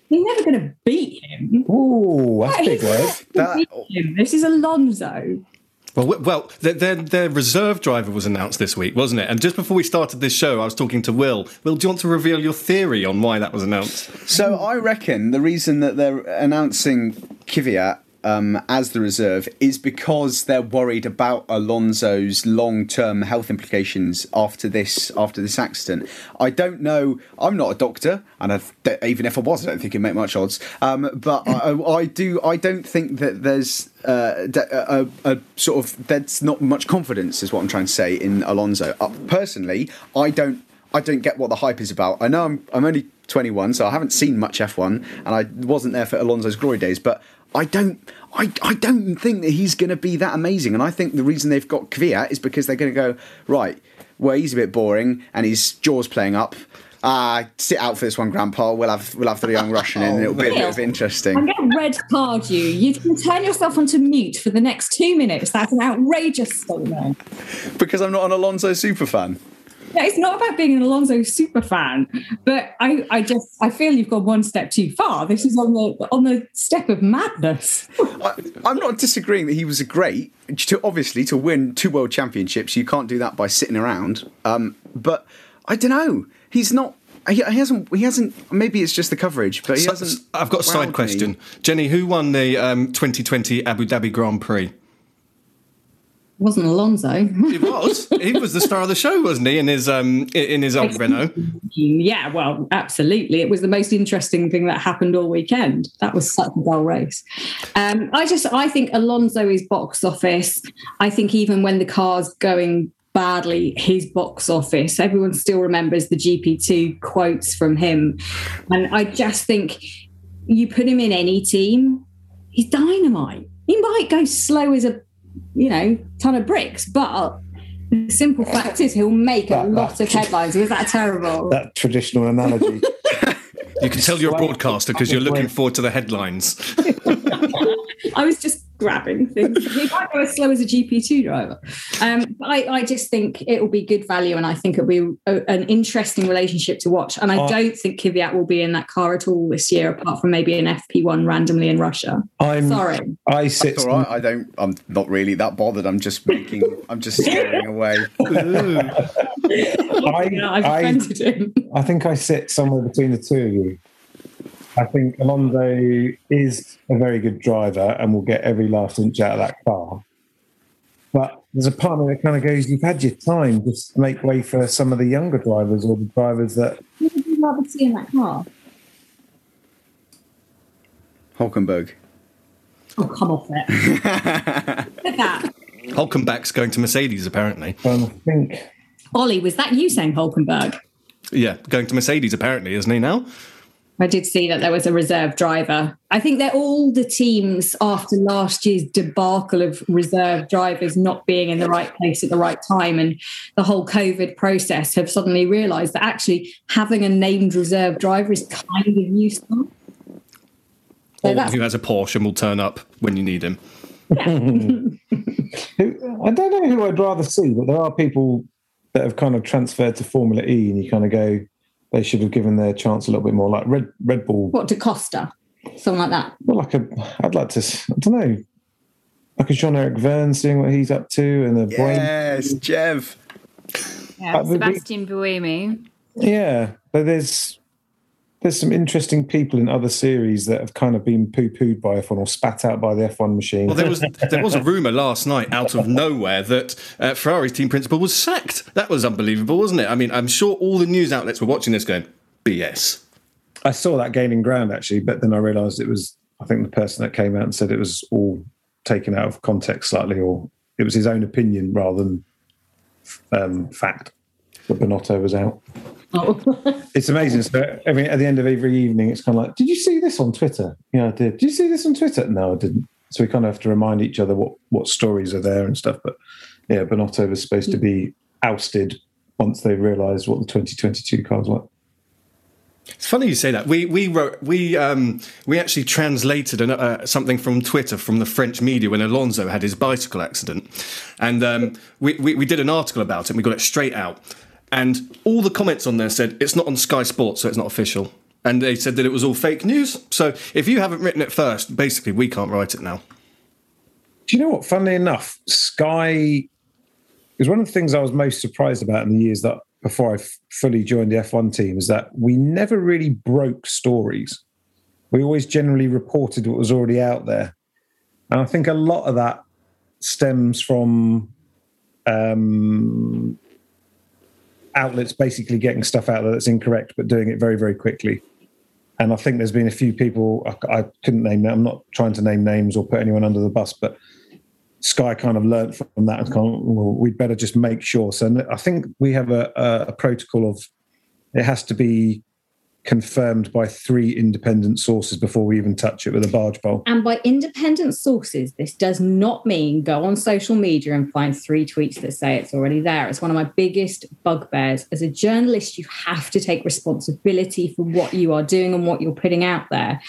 He's never going to beat him. Ooh, that's big He's word. never gonna beat him. This is Alonso. Well, well, their, their, their reserve driver was announced this week, wasn't it? And just before we started this show, I was talking to Will. Will, do you want to reveal your theory on why that was announced? So I reckon the reason that they're announcing Kvyat um, as the reserve is because they're worried about Alonso's long-term health implications after this after this accident. I don't know. I'm not a doctor, and I've, even if I was, I don't think it'd make much odds. Um, but I, I do. I don't think that there's uh, a, a, a sort of there's not much confidence, is what I'm trying to say in Alonso. Uh, personally, I don't. I don't get what the hype is about. I know I'm, I'm only 21, so I haven't seen much F1, and I wasn't there for Alonso's glory days. But I don't, I, I don't think that he's going to be that amazing. And I think the reason they've got Kvyat is because they're going to go right. Well, he's a bit boring, and his jaw's playing up. Ah, sit out for this one, Grandpa. We'll have we'll have the young [laughs] Russian in. and It'll be a bit of interesting. I'm interesting. going to red card you. You can turn yourself onto mute for the next two minutes. That's an outrageous statement. Because I'm not an Alonso super fan. No, [laughs] it's not about being an Alonso super fan, but I, I just I feel you've gone one step too far. This is on the on the step of madness. I, I'm not disagreeing that he was a great. To obviously to win two world championships, you can't do that by sitting around. Um, but I don't know. He's not. He, he hasn't. He hasn't. Maybe it's just the coverage, but he So- hasn't. I've got a wowed side me. question. Jennie, who won the um, 2020 Abu Dhabi Grand Prix? It wasn't Alonso. he was. he was the star of the show, wasn't he? In his um, in his old Renault. Yeah, well, absolutely. It was the most interesting thing that happened all weekend. That was such a dull race. Um, I just, I think Alonso is box office. I think even when the car's going badly, his box office, everyone still remembers the GP2 quotes from him. And I just think you put him in any team, he's dynamite. He might go slow as a, you know, ton of bricks, but the simple fact is he'll make a That- lot of headlines. Was that terrible? [laughs] That traditional analogy. You can tell you're a broadcaster because you're looking forward to the headlines. [laughs] I was just grabbing things. [laughs] He might go as slow as a GP2 driver. Um, but I, I just think it will be good value, and I think it'll be a, an interesting relationship to watch. And I Oh. don't think Kvyat will be in that car at all this year, apart from maybe an FP1 randomly in Russia. I'm Sorry. I sit. It's all right. I don't. I'm not really that bothered. I'm just making. I'm just [laughs] staring away. [laughs] I, I've I. I think I sit somewhere between the two of you. I think Alonso is a very good driver and will get every last inch out of that car. But there's a part of me that kind of goes, you've had your time, just make way for some of the younger drivers or the drivers that. Who would you rather see in that car? Hulkenberg. Oh, come off it. [laughs] Look at that. Hulkenberg's going to Mercedes, apparently. Um, I think Oli, was that you saying Hulkenberg? Yeah, going to Mercedes, apparently, isn't he now? I did see that there was a reserve driver. I think they're all the teams after last year's debacle of reserve drivers not being in the right place at the right time and the whole COVID process have suddenly realised that actually having a named reserve driver is kind of useful. So Or who has a Porsche and will turn up when you need him. [laughs] who, I don't know who I'd rather see, but there are people that have kind of transferred to Formula E, and you kind of go, they should have given their chance a little bit more. Like Red Red Bull, what da Costa, something like that. well, like a, I'd like to, I don't know, like a Jean Eric Vergne, seeing what he's up to, and the brain, Yes, Jev. Yeah, Uh, Sebastian Buemi. yeah. But there's, there's some interesting people in other series that have kind of been poo-pooed by F1 or spat out by the F1 machine. Well, there was there was a rumor last night out of nowhere that uh, Ferrari's team principal was sacked. That was unbelievable, wasn't it? I mean, I'm sure all the news outlets were watching this going BS. I saw that gaining ground actually, but then I realised it was I think the person that came out and said it was all taken out of context slightly, or it was his own opinion rather than um, fact that Binotto was out. Oh. [laughs] It's amazing. So, I mean, at the end of every evening, it's kind of like, did you see this on Twitter? Yeah, I did. Did you see this on Twitter? No, I didn't. So we kind of have to remind each other what what stories are there and stuff. But yeah, Binotto was supposed to be ousted once they realised what the 2022 cars were. It's funny you say that. We we wrote we um, we actually translated an, uh, something from Twitter from the French media when Alonso had his bicycle accident, and um, we, we we did an article about it. and We got it straight out, and all the comments on there said it's not on Sky Sports, so it's not official. And they said that it was all fake news. So if you haven't written it first, basically we can't write it now. Do you know what? Funnily enough, Sky is one of the things I was most surprised about in the years that before I fully joined the F1 team is that we never really broke stories. We always generally reported what was already out there. And I think a lot of that stems from um, outlets basically getting stuff out there that's incorrect, but doing it very, very quickly. And I think there's been a few people, I, I couldn't name I'm not trying to name names or put anyone under the bus, but Sky kind of learnt from that and gone, well, we'd better just make sure. So I think we have a, a, a protocol of it has to be confirmed by three independent sources before we even touch it with a barge pole. And by independent sources, this does not mean go on social media and find three tweets that say it's already there. It's one of my biggest bugbears. As a journalist, you have to take responsibility for what you are doing and what you're putting out there.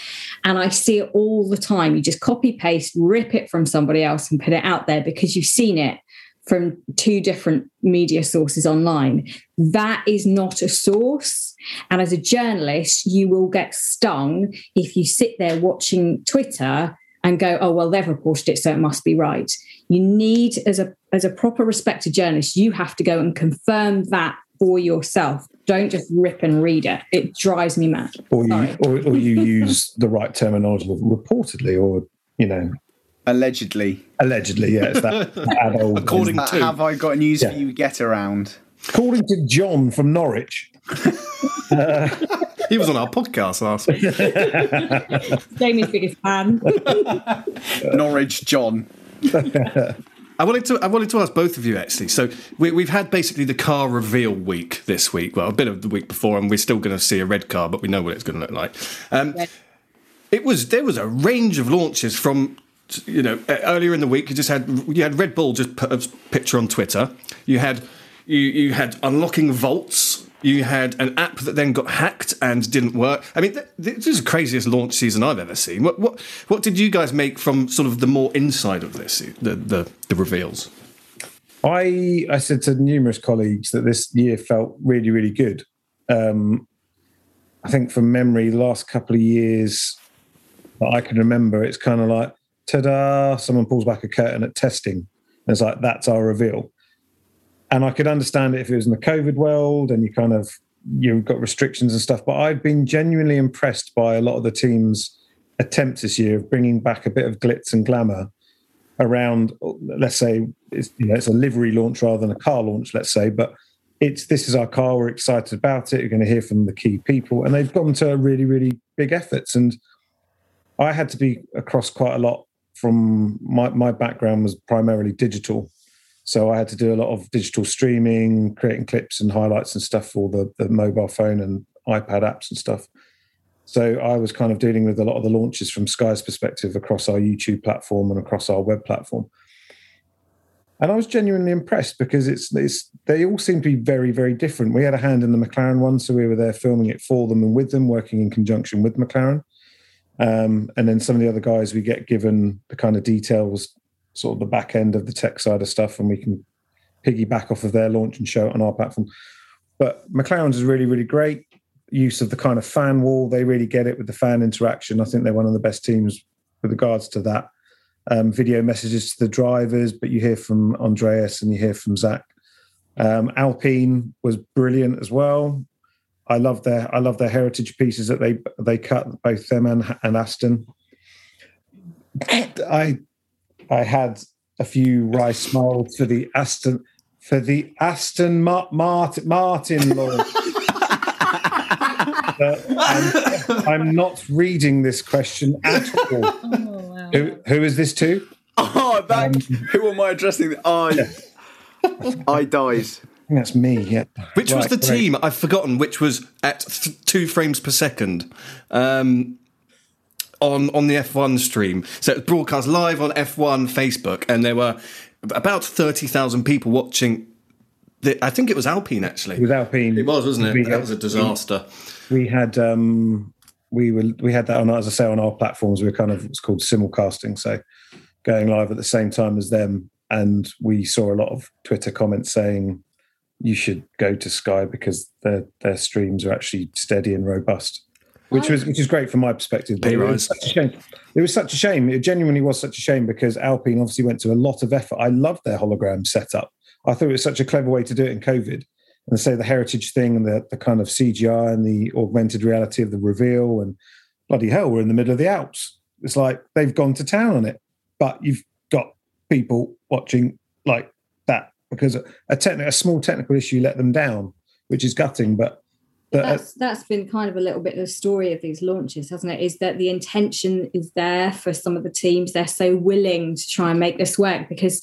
And I see it all the time. You just copy paste, rip it from somebody else and put it out there because you've seen it from two different media sources online. That is not a source. And as a journalist, you will get stung if you sit there watching Twitter and go, oh, well, they've reported it, so it must be right. You need, as a as a proper respected journalist, you have to go and confirm that for yourself. Don't just rip and read it. It drives me mad. Or you, or, or you [laughs] use the right terminology reportedly or, you know, Allegedly. allegedly. Yeah, it's that [laughs] adult. According Uh, to have I got news Yeah. for you? Get around. According to John from Norwich, [laughs] he was on our podcast last week. [laughs] Jamie's biggest fan. Norwich John. I wanted to I wanted to ask both of you actually. So we, we've had basically the car reveal week this week. Well, a bit of the week before, and we're still going to see a red car, but we know what it's going to look like. Um, it was there was a range of launches from you know earlier in the week. You just had you had Red Bull just put a picture on Twitter. You had you you had unlocking vaults. You had an app that then got hacked and didn't work. I mean, th- this is the craziest launch season I've ever seen. What what what did you guys make from sort of the more inside of this, the the, the reveals? I I said to numerous colleagues that this year felt really really good. Um, I think from memory, the last couple of years that I can remember, it's kind of like ta-da! Someone pulls back a curtain at testing, and it's like that's our reveal. And I could understand it if it was in the COVID world and you kind of you've got restrictions and stuff. But I've been genuinely impressed by a lot of the teams' attempts this year of bringing back a bit of glitz and glamour around let's say it's, you know, it's a livery launch rather than a car launch let's say but it's this is our car we're excited about it you're going to hear from the key people and they've gone to really really big efforts and i had to be across quite a lot from my, my background was primarily digital so i had to do a lot of digital streaming creating clips and highlights and stuff for the, the mobile phone and ipad apps and stuff so I was kind of dealing with a lot of the launches from Sky's perspective across our YouTube platform and across our web platform. And I was genuinely impressed because it's, it's they all seem to be very, very different. We had a hand in the McLaren one, so we were there filming it for them and with them, working in conjunction with McLaren. Um, and then some of the other guys we get given the kind of details, sort of the back end of the tech side of stuff, and we can piggyback off of their launch and show it on our platform. But McLaren's is really, really great use of the kind of fan wall. They really get it with the fan interaction. I think they're one of the best teams with regards to that. Um, video messages to the drivers, but you hear from Andreas and you hear from Zak. Um, Alpine was brilliant as well. I love their I love their heritage pieces that they they cut both them and and Aston. I I had a few rice smiles for the Aston for the Aston Ma- Martin Martin launch. But I'm, I'm not reading this question at [laughs] all. Oh, who who is this to? [laughs] Oh, that, um, who am I addressing? I, I dies. I think that's me. Yeah. Which was the great. team? I've forgotten. Which was at th- two frames per second um, on on the F1 stream. So it was broadcast live on F1 Facebook, and there were about thirty thousand people watching. The, I think it was Alpine actually. With Alpine, It was, wasn't it? we That had- was a disaster. We had um, we were we had that on as I say on our platforms. We were kind of it's called simulcasting, so going live at the same time as them, and we saw a lot of Twitter comments saying you should go to Sky because their their streams are actually steady and robust. Which was which is great from my perspective. Pay it was rise. such a shame. It was such a shame. It genuinely was such a shame because Alpine obviously went to a lot of effort. I loved their hologram setup. I thought it was such a clever way to do it in COVID and say the heritage thing and the, the kind of CGI and the augmented reality of the reveal and bloody hell, we're in the middle of the Alps. It's like they've gone to town on it, but you've got people watching like that because a, a, small technical issue let them down, which is gutting. But, but uh, that's that's been kind of a little bit of the story of these launches, hasn't it? Is that the intention is there for some of the teams? They're so willing to try and make this work because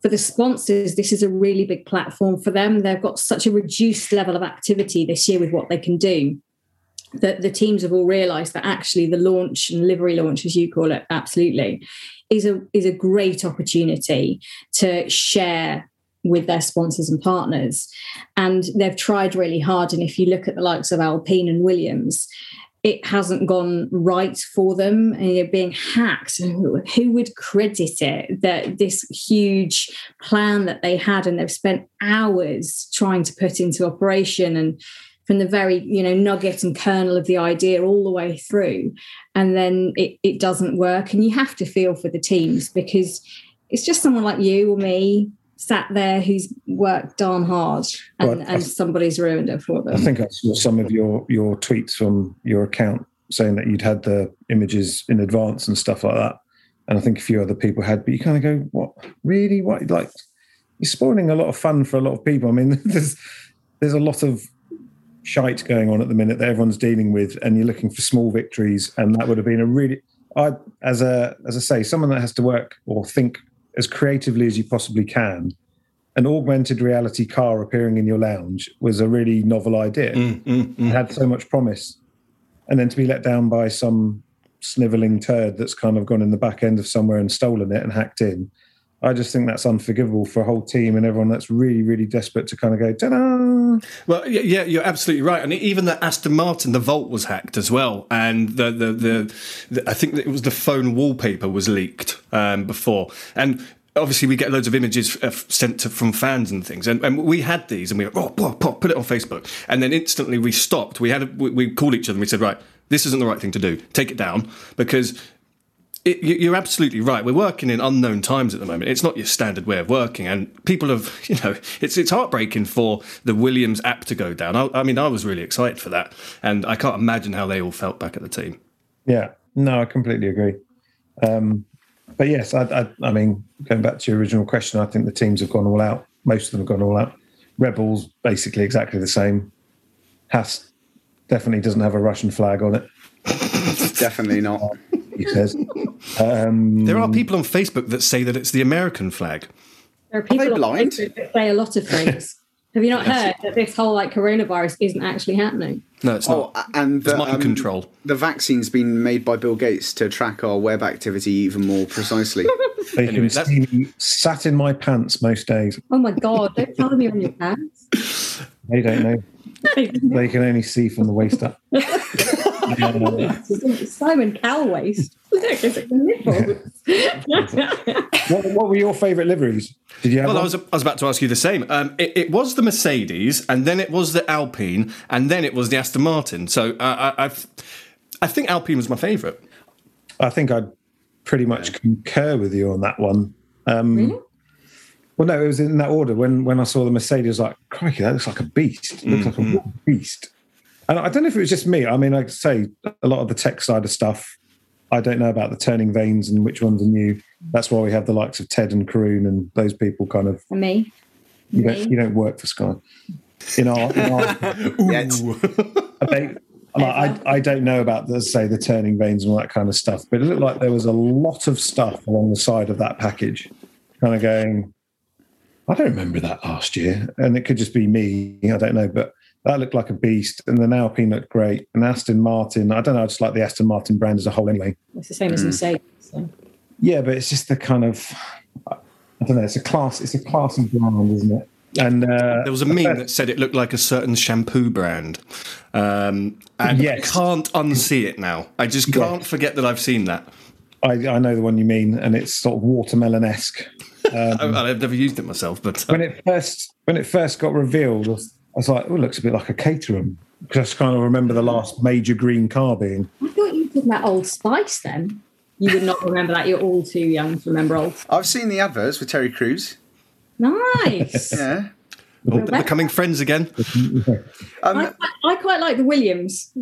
for the sponsors, this is a really big platform for them. They've got such a reduced level of activity this year with what they can do that the teams have all realised that actually the launch and livery launch, as you call it, absolutely, is a is a great opportunity to share with their sponsors and partners. And they've tried really hard. And if you look at the likes of Alpine and Williams, it hasn't gone right for them and you're being hacked. Who would credit it that this huge plan that they had and they've spent hours trying to put into operation and from the very you know nugget and kernel of the idea all the way through and then it, it doesn't work and you have to feel for the teams because it's just someone like you or me sat there who's worked darn hard and, and somebody's ruined it for them I think I saw some of your your tweets from your account saying that you'd had the images in advance and stuff like that. And I think a few other people had, but you kind of go, "What really? What like?" You're spoiling a lot of fun for a lot of people. I mean, [laughs] there's there's a lot of shite going on at the minute that everyone's dealing with, and you're looking for small victories. And that would have been a really, I as a as I say, someone that has to work or think as creatively as you possibly can an augmented reality car appearing in your lounge was a really novel idea. Mm, mm, mm. It had so much promise. And then to be let down by some sniveling turd that's kind of gone in the back end of somewhere and stolen it and hacked in. I just think that's unforgivable for a whole team and everyone that's really, really desperate to kind of go, ta-da! Well, yeah, you're absolutely right, and even the Aston Martin, the Vault was hacked as well, and the the, the, the I think it was the phone wallpaper was leaked um, before, and obviously we get loads of images uh, sent to, from fans and things, and, and we had these, and we were oh, put it on Facebook, and then instantly we stopped. We had a, we, we called each other and we said, right, this isn't the right thing to do. Take it down because it, you- you're absolutely right. We're working in unknown times at the moment. It's not your standard way of working, and people have, [laughs] you know, it's it's heartbreaking for the Williams app to go down. I, I mean, I was really excited for that, and I can't imagine how they all felt back at the team. Yeah, no, I completely agree. Um, but yes, I, I, I mean, going back to your original question, I think the teams have gone all out. Most of them have gone all out. Red Bull's, basically exactly the same. Haas definitely doesn't have a Russian flag on it, Definitely not. [laughs] he says. Um, There are people on Facebook that say that it's the American flag. There are people they on? Facebook that say a lot of things. [laughs] Have you not heard that this whole like coronavirus isn't actually happening? No, it's Oh, not. and It's the, mind um, control. The vaccine's been made by Bill Gates to track our web activity even more precisely. [laughs] they Anyway, can that's- see me sat in my pants most days. Oh my god! Don't tell me on your pants. They don't know. [laughs] They can only see from the waist up. Simon Cowell waist. [laughs] Look, it's like nipples. what, what were your favourite liveries? Did you have Well, I was, I was about to ask you the same. Um, it, it was the Mercedes, and then it was the Alpine, and then it was the Aston Martin. So uh, I, I've, I think Alpine was my favourite. I think I'd pretty much concur with you on that one. Um, Really? Well, no, it was in that order. When when I saw the Mercedes, I was like, crikey, that looks like a beast. It looks like a beast. And I don't know if it was just me. I mean, like I say, a lot of the tech side of stuff, I don't know about the turning vanes and which ones are new. That's why we have the likes of Ted and Karun and those people kind of. And me. You Me. don't, you don't work for Sky. In our, in our [laughs] they, like, I, I don't know about the say the turning vanes and all that kind of stuff, but it looked like there was a lot of stuff along the side of that package, kind of going. I don't remember that last year, and it could just be me. I don't know, but that looked like a beast, and the Alpine looked great, and Aston Martin. I don't know. I just like the Aston Martin brand as a whole, anyway. It's the same as Mercedes. So. Yeah, but it's just the kind of I don't know. It's a class. It's a classy brand, isn't it? And uh, There was a meme that said it looked like a certain shampoo brand, um, and Yes. I can't unsee it now. I just can't forget that I've seen that. I, I know the one you mean, and it's sort of watermelon esque. [laughs] I, I've never used it myself, but uh, when it first when it first got revealed, I was, I was like, "Oh, it looks a bit like a Caterham." Because I kind of remember the last major green car being. I thought you were talking about Old Spice then. You would not remember that. You're all too young to remember Old I've seen the adverts with Terry Crews. Nice. [laughs] Yeah. oh, they're becoming friends again. Um, I, quite, I quite like the Williams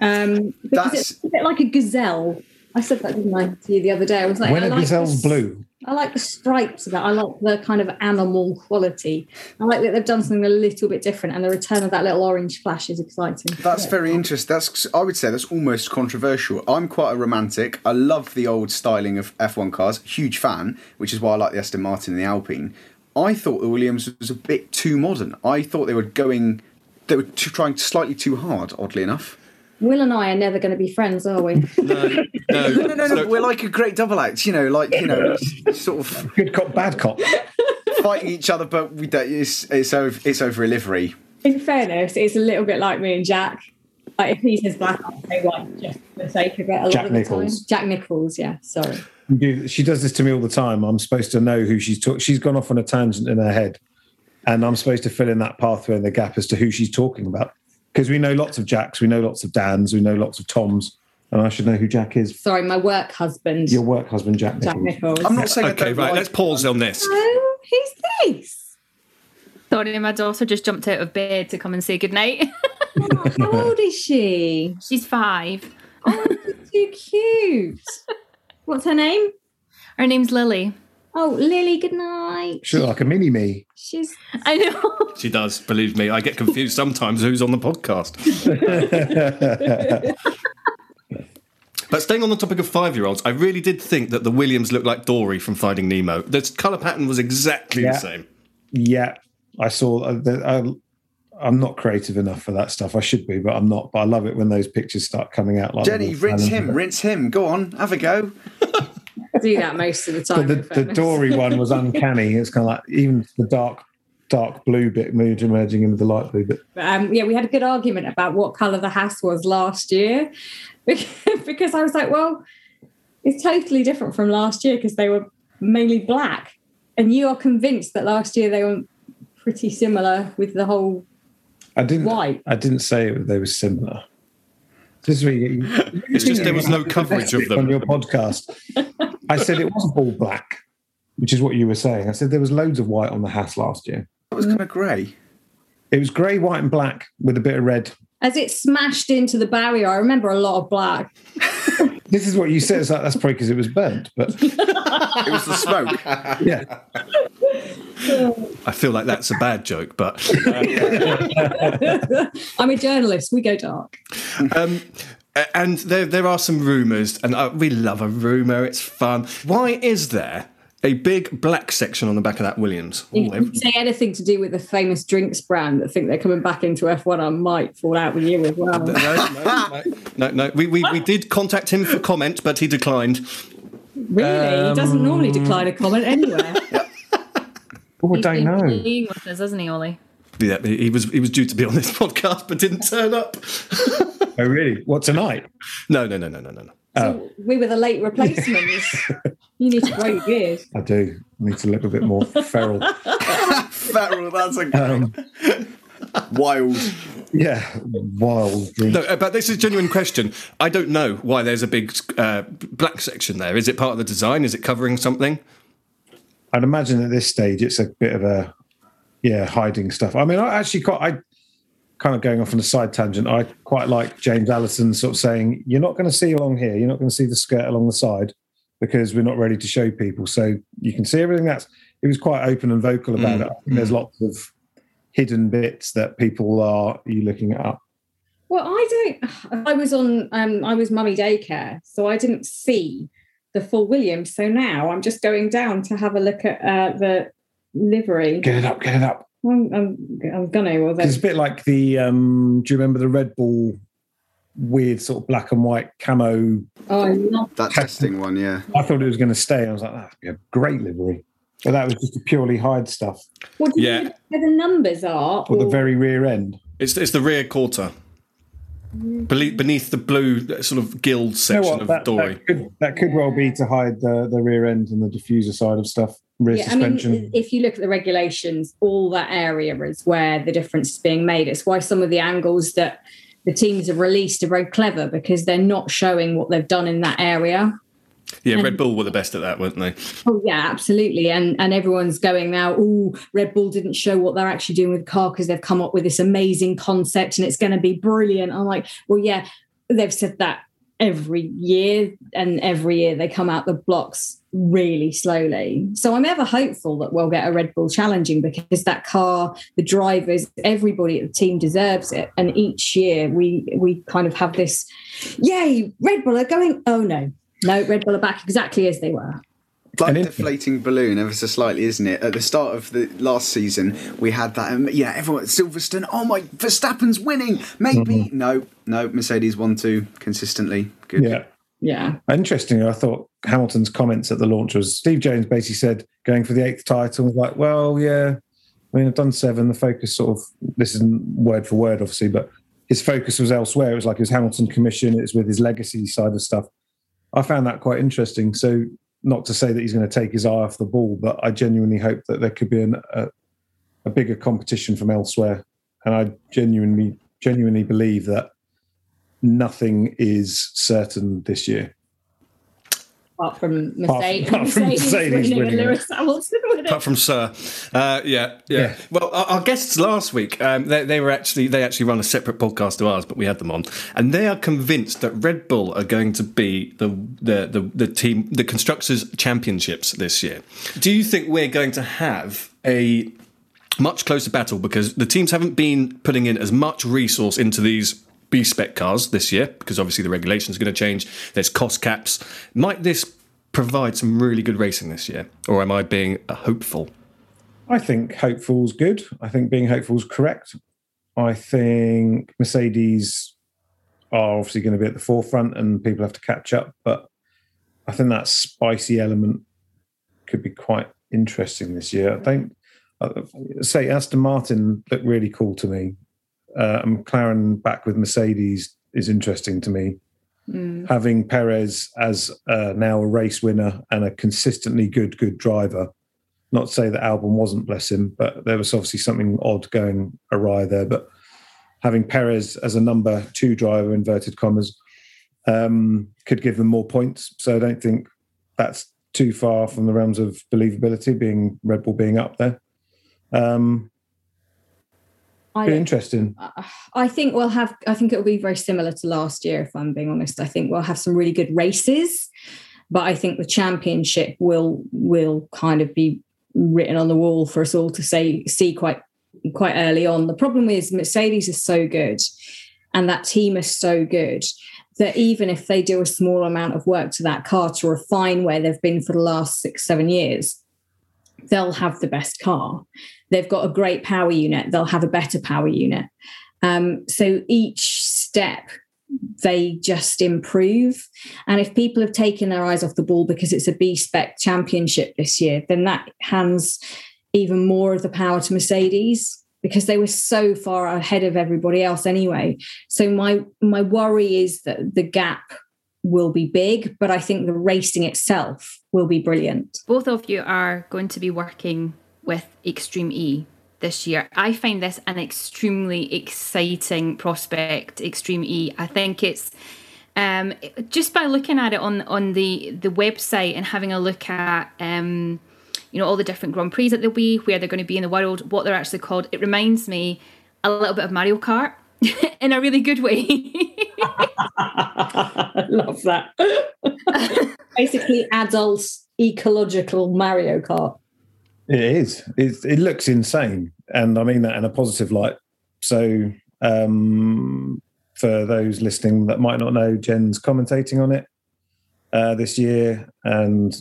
um, because That's- it's a bit like a gazelle. I said that, didn't I, to you the other day? I was like, when I a like gazelle's the, blue, I like the stripes of that. I like the kind of animal quality. I like that they've done something a little bit different, and the return of that little orange flash is exciting. That's very interesting. That's I would say that's almost controversial. I'm quite a romantic. I love the old styling of F1 cars. Huge fan, which is why I like the Aston Martin and the Alpine. I thought the Williams was a bit too modern. I thought they were going, they were too, trying slightly too hard. Oddly enough. Will and I are never going to be friends, are we? [laughs] No, no, No, no, no, no. So- We're like a great double act. You know, like you know, sort of good cop, bad cop. [laughs] fighting each other, but we don't. It's it's over. It's over a livery. In fairness, it's a little bit like me and Jack. Like if he says black, I'll say white just for the sake of it. A lot Jack of the Nicholls. time. Jack Nicholls, yeah. Sorry. She does this to me all the time. I'm supposed to know who she's talking. She's gone off on a tangent in her head, and I'm supposed to fill in that pathway and the gap as to who she's talking about. Because we know lots of Jacks, we know lots of Dans, we know lots of Toms, and I should know who Jack is. Sorry, my work husband, Your work husband, Jack Jack Nicholls. Nicholls. I'm not saying Okay, don't right. like- Let's pause on this. Oh, who's this? Sorry, my daughter just jumped out of bed to come and say goodnight. Oh, [laughs] how old is she? She's five. Oh, she's too cute. [laughs] What's her name? Her name's Lily. Oh, Lily. Good night. She's like a mini me. She's I know. [laughs] She does. Believe me, I get confused [laughs] sometimes who's on the podcast. [laughs] But staying on the topic of five-year-olds, I really did think that the Williams looked like Dory from Finding Nemo. The colour pattern was exactly Yeah. the same. Yeah, I saw. Uh, the, I, I'm not creative enough for that stuff. I should be, but I'm not. But I love it when those pictures start coming out. Like Jennie, rinse him, rinse him. Go on, have a go. Do that most of the time. But the, the. Dory one was uncanny. It's kind of like even the dark, dark blue bit moved emerging into the light blue bit. um, yeah, we had a good argument about what colour the Haas was last year [laughs] because I was like, well, it's totally different from last year because they were mainly black. And you are convinced that last year they were pretty similar with the whole I didn't. White. I didn't say they were similar. This is It's just there was no coverage of them on your podcast. [laughs] I said it wasn't all black, which is what you were saying. I said there was loads of white on the Haas last year. It was kind of grey. It was grey, white, and black with a bit of red. as it smashed into the barrier. I remember a lot of black. This is what you said. It's like that's probably because it was burnt, but It was the smoke. [laughs] yeah. I feel like that's a bad joke, but [laughs] I'm a journalist. We go dark. um, a- and there there are some rumours, and uh, we love a rumour. It's fun. Why is there a big black section on the back of that Williams? If Ooh, ev- you say anything to do with the famous drinks brand that think they're coming back into F1, I might fall out with you as well. no, no, no, no, no. We, we, we did contact him for comment, but he declined. Really? he doesn't normally decline a comment anywhere. [laughs] Oh, I don't been know. playing with us, hasn't he, Oli? Yeah, he he was he was due to be on this [laughs] podcast, but didn't turn up. [laughs] Oh, really? What tonight? No, no, no, no, no, no. no. So we were the late replacements. [laughs] you need to grow your beard. I do. I need to look a bit more feral. [laughs] Feral, that's a Um, wild. yeah, wild. drink. No, uh, but this is a genuine question. I don't know why there's a big uh, black section there. Is it part of the design? Is it covering something? I'd imagine at this stage it's a bit of a yeah hiding stuff. I mean, I actually quite I kind of going off on a side tangent, I quite like James Allison sort of saying, "You're not going to see along here. You're not going to see the skirt along the side because we're not ready to show people. So you can see everything." That's he was quite open and vocal about Mm, it. I think there's lots of hidden bits that people are you looking up. Well, I don't. I was on. Um, I was mummy daycare, so I didn't see the full Williams. So now I'm just going down to have a look at uh, the livery. Get it up, get it up. I'm, I'm, I'm gonna. Well, It's a bit like the. um Do you remember the Red Bull weird sort of black and white camo? oh, I love That testing one, yeah. I thought it was going to stay. I was like, that'd be a great livery. But that was just a purely hide stuff. What do you Yeah. know where the numbers are? Or the very rear end. It's it's the rear quarter. Bele- Beneath the blue sort of gild You know section of That, Dory. that could that could well be to hide the, the rear end and the diffuser side of stuff, rear Yeah, I mean, if you look at the regulations, all that area is where the difference is being made. It's why some of the angles that the teams have released are very clever because they're not showing what they've done in that area. Yeah, Red Bull were the best at that, weren't they? Oh yeah, absolutely. And and everyone's going now. Oh, Red Bull didn't show what they're actually doing with the car because they've come up with this amazing concept and it's going to be brilliant. I'm like, well, yeah, they've said that every year, and every year they come out the blocks really slowly. So I'm ever hopeful that we'll get a Red Bull challenging because that car, the drivers, everybody at the team deserves it. And each year we we kind of have this, yay, Red Bull are going. Oh no, no, Red Bull are back exactly as they were. Like And a in- deflating balloon ever so slightly, isn't it? At the start of the last season, we had that. Um, yeah, everyone Silverstone. Oh my, Verstappen's winning. Maybe no, no. Mercedes won two consistently. Good. yeah. Yeah. Interestingly, I thought Hamilton's comments at the launch was Steve Jones basically said going for the eighth title was like, well, yeah, I mean, I've done seven. The focus sort of this isn't word for word, obviously, but his focus was elsewhere. It was like his Hamilton commission. It was with his legacy side of stuff. I found that quite interesting. So, not to say that he's going to take his eye off the ball, but I genuinely hope that there could be an, a, a bigger competition from elsewhere. And I genuinely, genuinely believe that nothing is certain this year. Apart from Mercedes, apart from Mercedes, Mercedes winning winning it. Lewis Hamilton winning. Apart from Sir, uh, yeah, yeah, Yeah. Well, our, our guests last week, um, they, they were actually they actually run a separate podcast to ours, but we had them on, and they are convinced that Red Bull are going to be the the the, the team, the constructors' championships this year. Do you think we're going to have a much closer battle because the teams haven't been putting in as much resource into these B spec cars this year because obviously the regulations are going to change. There's cost caps. Might this provide some really good racing this year, or am I being uh, hopeful? I think hopeful's good. I think being hopeful is correct. I think Mercedes are obviously going to be at the forefront and people have to catch up. But I think that spicy element could be quite interesting this year. I think, uh, say, Aston Martin looked really cool to me. Uh, and McLaren back with Mercedes is interesting to me. Having Perez as uh, now a race winner and a consistently good, good driver not to say that Albon wasn't, bless him, but there was obviously something odd going awry there. But having Perez as a number two driver, inverted commas, um, could give them more points. So I don't think that's too far from the realms of believability, being Red Bull being up there. Um, I, interesting. I think we'll have. I think it will be very similar to last year. If I'm being honest, I think we'll have some really good races, but I think the championship will will kind of be written on the wall for us all to say see quite quite early on. The problem is Mercedes is so good, and that team is so good that even if they do a small amount of work to that car to refine where they've been for the last six seven years, they'll have the best car. They've got a great power unit. They'll have a better power unit. Um, so each step they just improve. And if people have taken their eyes off the ball because it's a B spec championship this year, then that hands even more of the power to Mercedes because they were so far ahead of everybody else anyway. So my my worry is that the gap will be big, but I think the racing itself will be brilliant. Both of you are going to be working with Extreme E this year. I find this an extremely exciting prospect, Extreme E. I think it's um, just by looking at it on on the the website and having a look at um, you know all the different Grand Prix that they'll be, where they're going to be in the world, what they're actually called. It reminds me a little bit of Mario Kart [laughs] in a really good way. I [laughs] love that. [laughs] Basically, adult ecological Mario Kart. It is. It, it looks insane, and I mean that in a positive light. So, um, for those listening that might not know, Jen's commentating on it uh, this year, and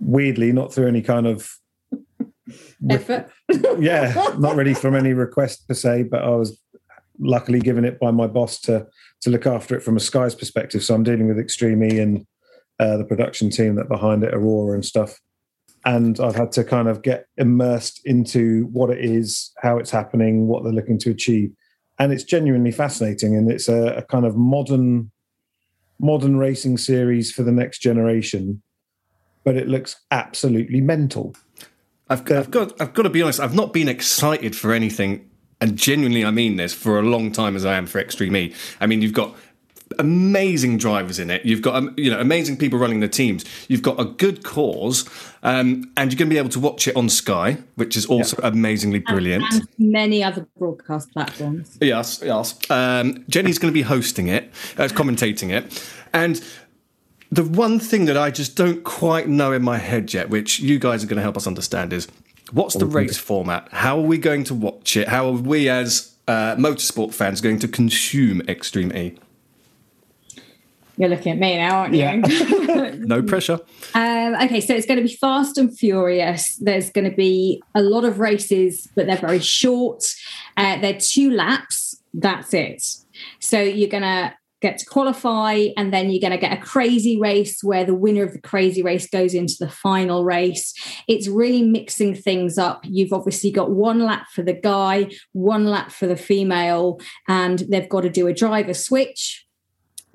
weirdly, not through any kind of Effort. yeah, not really from any request per se, but I was luckily given it by my boss to to look after it from a Sky's perspective. So I'm dealing with Extreme E and uh, the production team that behind it, Aurora and stuff. And I've had to kind of get immersed into what it is, how it's happening, what they're looking to achieve, and it's genuinely fascinating. And it's a, a kind of modern modern racing series for the next generation, but it looks absolutely mental. I've I've got, I've got to be honest. I've not been excited for anything, and genuinely, I mean this for a long time as I am for Extreme E. I mean, you've got amazing drivers in it. You've got, um, you know, amazing people running the teams. You've got a good cause, um, and you're going to be able to watch it on Sky, which is also amazingly brilliant. And, and many other broadcast platforms. Yes, yes. Um, Jennie's going to be hosting it, uh, commentating it, and the one thing that I just don't quite know in my head yet, which you guys are going to help us understand, is what's the race format? How are we going to watch it? How are we as uh, motorsport fans going to consume Extreme E? You're looking at me now, aren't you? [laughs] no pressure. Um, okay, so it's going to be fast and furious. There's going to be a lot of races, but they're very short. Uh, they're two laps. That's it. So you're going to get to qualify, and then you're going to get a crazy race where the winner of the crazy race goes into the final race. It's really mixing things up. You've obviously got one lap for the guy, one lap for the female, and they've got to do a driver switch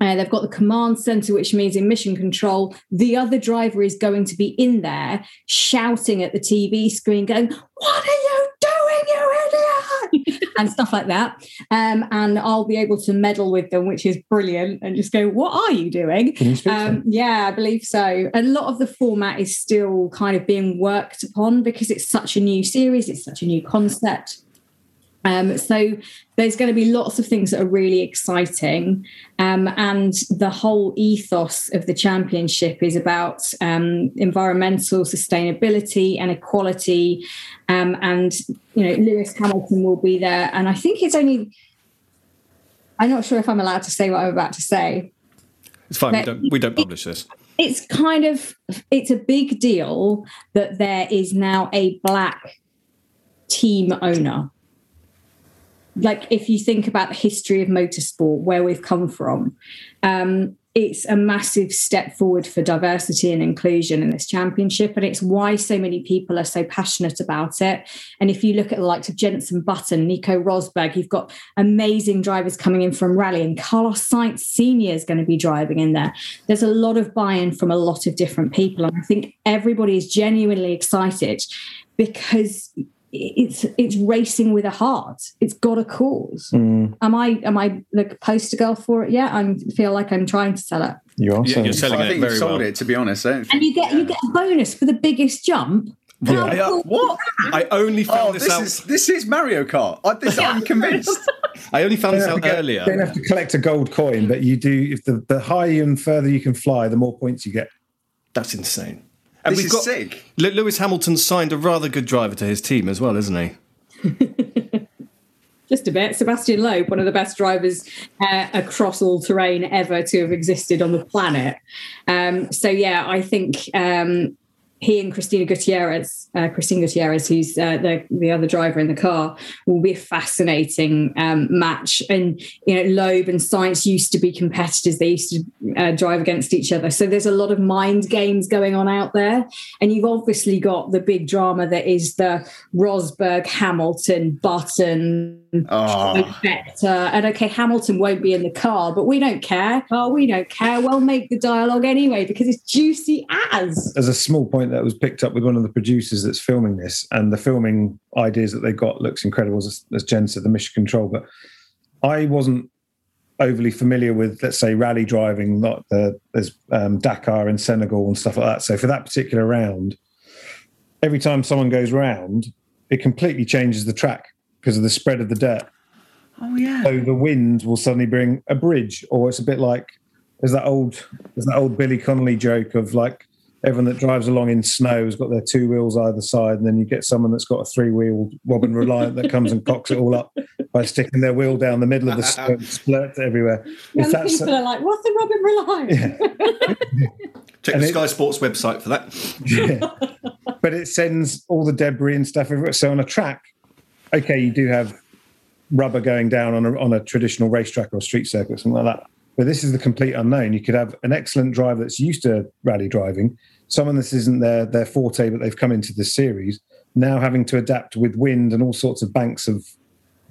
uh, they've got the command center, which means in mission control, the other driver is going to be in there shouting at the TV screen, going, What are you doing, you idiot? and stuff like that. Um, and I'll be able to meddle with them, which is brilliant, and just go, What are you doing? You Um, yeah, I believe so. A lot of the format is still kind of being worked upon because it's such a new series, it's such a new concept. Um, so there's going to be lots of things that are really exciting, um, and the whole ethos of the championship is about um, environmental sustainability and equality. Um, and you know, Lewis Hamilton will be there, and I think it's only. I'm not sure if I'm allowed to say what I'm about to say. It's fine. We don't, we don't publish this. It's kind of it's a big deal that there is now a black team owner like if you think about the history of motorsport where we've come from um, it's a massive step forward for diversity and inclusion in this championship and it's why so many people are so passionate about it. And if you look at the likes of Jenson button nico rosberg you've got amazing drivers coming in from rally and carlos sainz senior is going to be driving in there. There's a lot of buy-in from a lot of different people and i think everybody is genuinely excited because it's it's racing with a heart. It's got a cause. Mm, Am I am I the poster girl for it? Yeah, I feel like I'm trying to sell it. you are. Yeah, you're selling it. I it think very you've sold well. it, to be honest. Don't think- And you get you get a bonus for the biggest jump. How Yeah. cool- what? I only found Oh, this, this out. is this is Mario Kart. I, this, I'm convinced. [laughs] I only found this out get- earlier. You don't have to collect a gold coin, but you do. If the, the higher and further you can fly, the more points you get. That's insane. And This we've is got sick. Lewis Hamilton signed a rather good driver to his team as well, isn't he? [laughs] Just a bit. Sebastian Loeb, one of the best drivers uh, across all terrain ever to have existed on the planet. Um, so yeah, I think um, he and Cristina Gutierrez, uh, Christine Gutierrez, who's uh, the the other driver in the car, will be a fascinating um, match. And you know, Loeb and Sainz used to be competitors; they used to uh, drive against each other. So there's a lot of mind games going on out there. And you've obviously got the big drama that is the Rosberg, Hamilton, Button, Oh. Vector. And okay, Hamilton won't be in the car, but we don't care. Oh, we don't care. We'll make the dialogue anyway because it's juicy as. There's a small point that was picked up with one of the producers that's filming this, and the filming ideas that they got looks incredible, as, as Jen said, the mission control. But I wasn't overly familiar with, let's say, rally driving. Not the there's um, Dakar and Senegal and stuff like that. So for that particular round, every time someone goes round, it completely changes the track. because of the spread of the dirt. Oh yeah. So the wind will suddenly bring a bridge, or it's a bit like there's that old there's that old Billy Connolly joke of like everyone that drives along in snow has got their two wheels either side, and then you get someone that's got a three wheeled Robin Reliant that comes and cocks it all up by sticking their wheel down the middle of the snow [laughs] and splurts everywhere. Young If that's people are like, what's the Robin Reliant? [laughs] Check And the it- Sky Sports website for that. but it sends all the debris and stuff everywhere. So on a track, okay, you do have rubber going down on a, on a traditional racetrack or street circuit, something like that. But this is the complete unknown. You could have an excellent driver that's used to rally driving, someone this isn't their their forte, but they've come into this series now having to adapt with wind and all sorts of banks of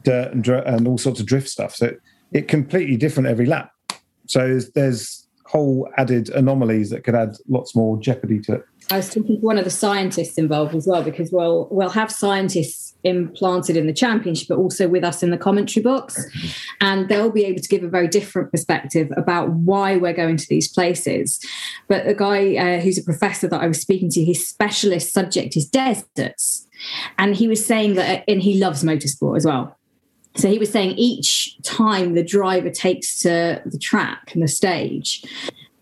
dirt and dr- and all sorts of drift stuff. So it completely different every lap. So there's, there's whole added anomalies that could add lots more jeopardy to it. I was talking to one of the scientists involved as well because we'll we'll have scientists implanted in the championship, but also with us in the commentary box, and they'll be able to give a very different perspective about why we're going to these places. But the guy uh, who's a professor that I was speaking to, his specialist subject is deserts, and he was saying that, and he loves motorsport as well. So he was saying each time the driver takes to the track and the stage,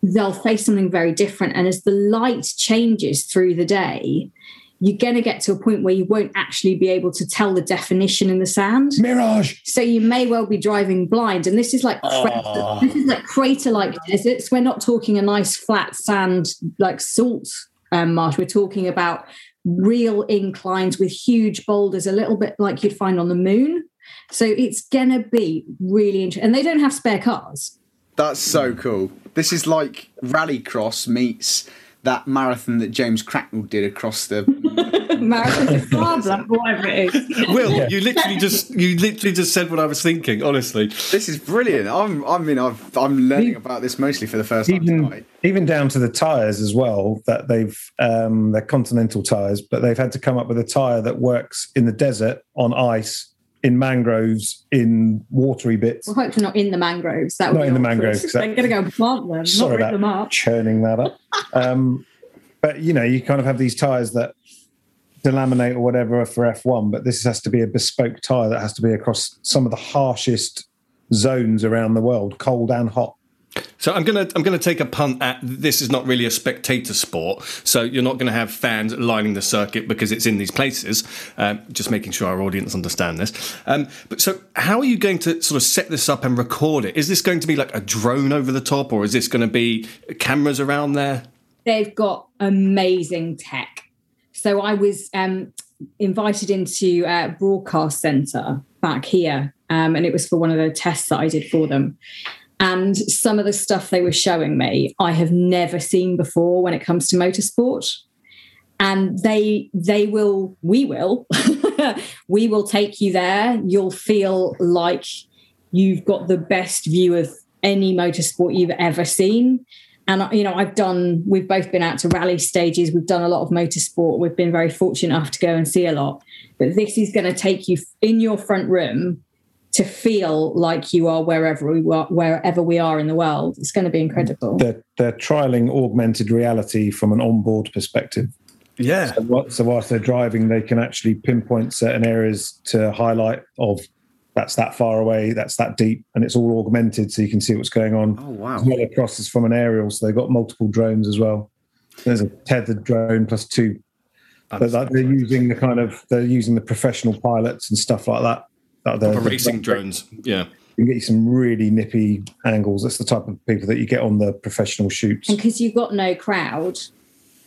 they'll face something very different. And as the light changes through the day, you're going to get to a point where you won't actually be able to tell the definition in the sand. Mirage. So you may well be driving blind. And this is like crater, this is like crater-like deserts. We're not talking a nice flat sand like salt um, marsh. We're talking about real inclines with huge boulders, a little bit like you'd find on the moon. So it's gonna be really interesting. And they don't have spare cars. That's so cool. This is like Rallycross meets that marathon that James Cracknell did across the. [laughs] Marathon of Scarborough, whatever it is. Will, you literally just you literally just said what I was thinking. Honestly, This is brilliant. I'm. I mean, I've, I'm learning about this mostly for the first time even tonight. even down to the tires as well that they've um they're continental tires but they've had to come up with a tire that works in the desert on ice in mangroves in watery bits We're hopefully not in the mangroves. That would Not in the mangroves. that- They're going to go plant them, sorry about them up. churning that up um but you know you kind of have these tires that delaminate or whatever for f1 but this has to be a bespoke tire that has to be across some of the harshest zones around the world cold and hot so I'm gonna I'm gonna take a punt at this is not really a spectator sport. So you're not gonna have fans lining the circuit because it's in these places. Um, just making sure our audience understand this. Um, but so how are you going to sort of set this up and record it? Is this going to be like a drone over the top, or is this going to be cameras around there? They've got amazing tech. So I was um, invited into uh, Broadcast Centre back here, um, and it was for one of the tests that I did for them. And some of the stuff they were showing me, I have never seen before when it comes to motorsport. And they they will, we will, [laughs] we will take you there. You'll feel like you've got the best view of any motorsport you've ever seen. And you know, I've done. We've both been out to rally stages. We've done a lot of motorsport. We've been very fortunate enough to go and see a lot. But this is going to take you in your front room to feel like you are wherever we are, wherever we are in the world. It's going to be incredible. they're, they're trialing augmented reality from an onboard perspective. Yeah. So, what, so whilst they're driving, they can actually pinpoint certain areas to highlight of that's that far away, that's that deep, and it's all augmented so you can see what's going on. Oh wow! As well across is from an aerial, so they've got multiple drones as well. There's a tethered drone plus two. But like, they're using the kind of they're using the professional pilots and stuff like that. That they're- Proper racing drones. Yeah. You get you some really nippy angles. That's the type of people that you get on the professional shoots. And because you've got no crowd,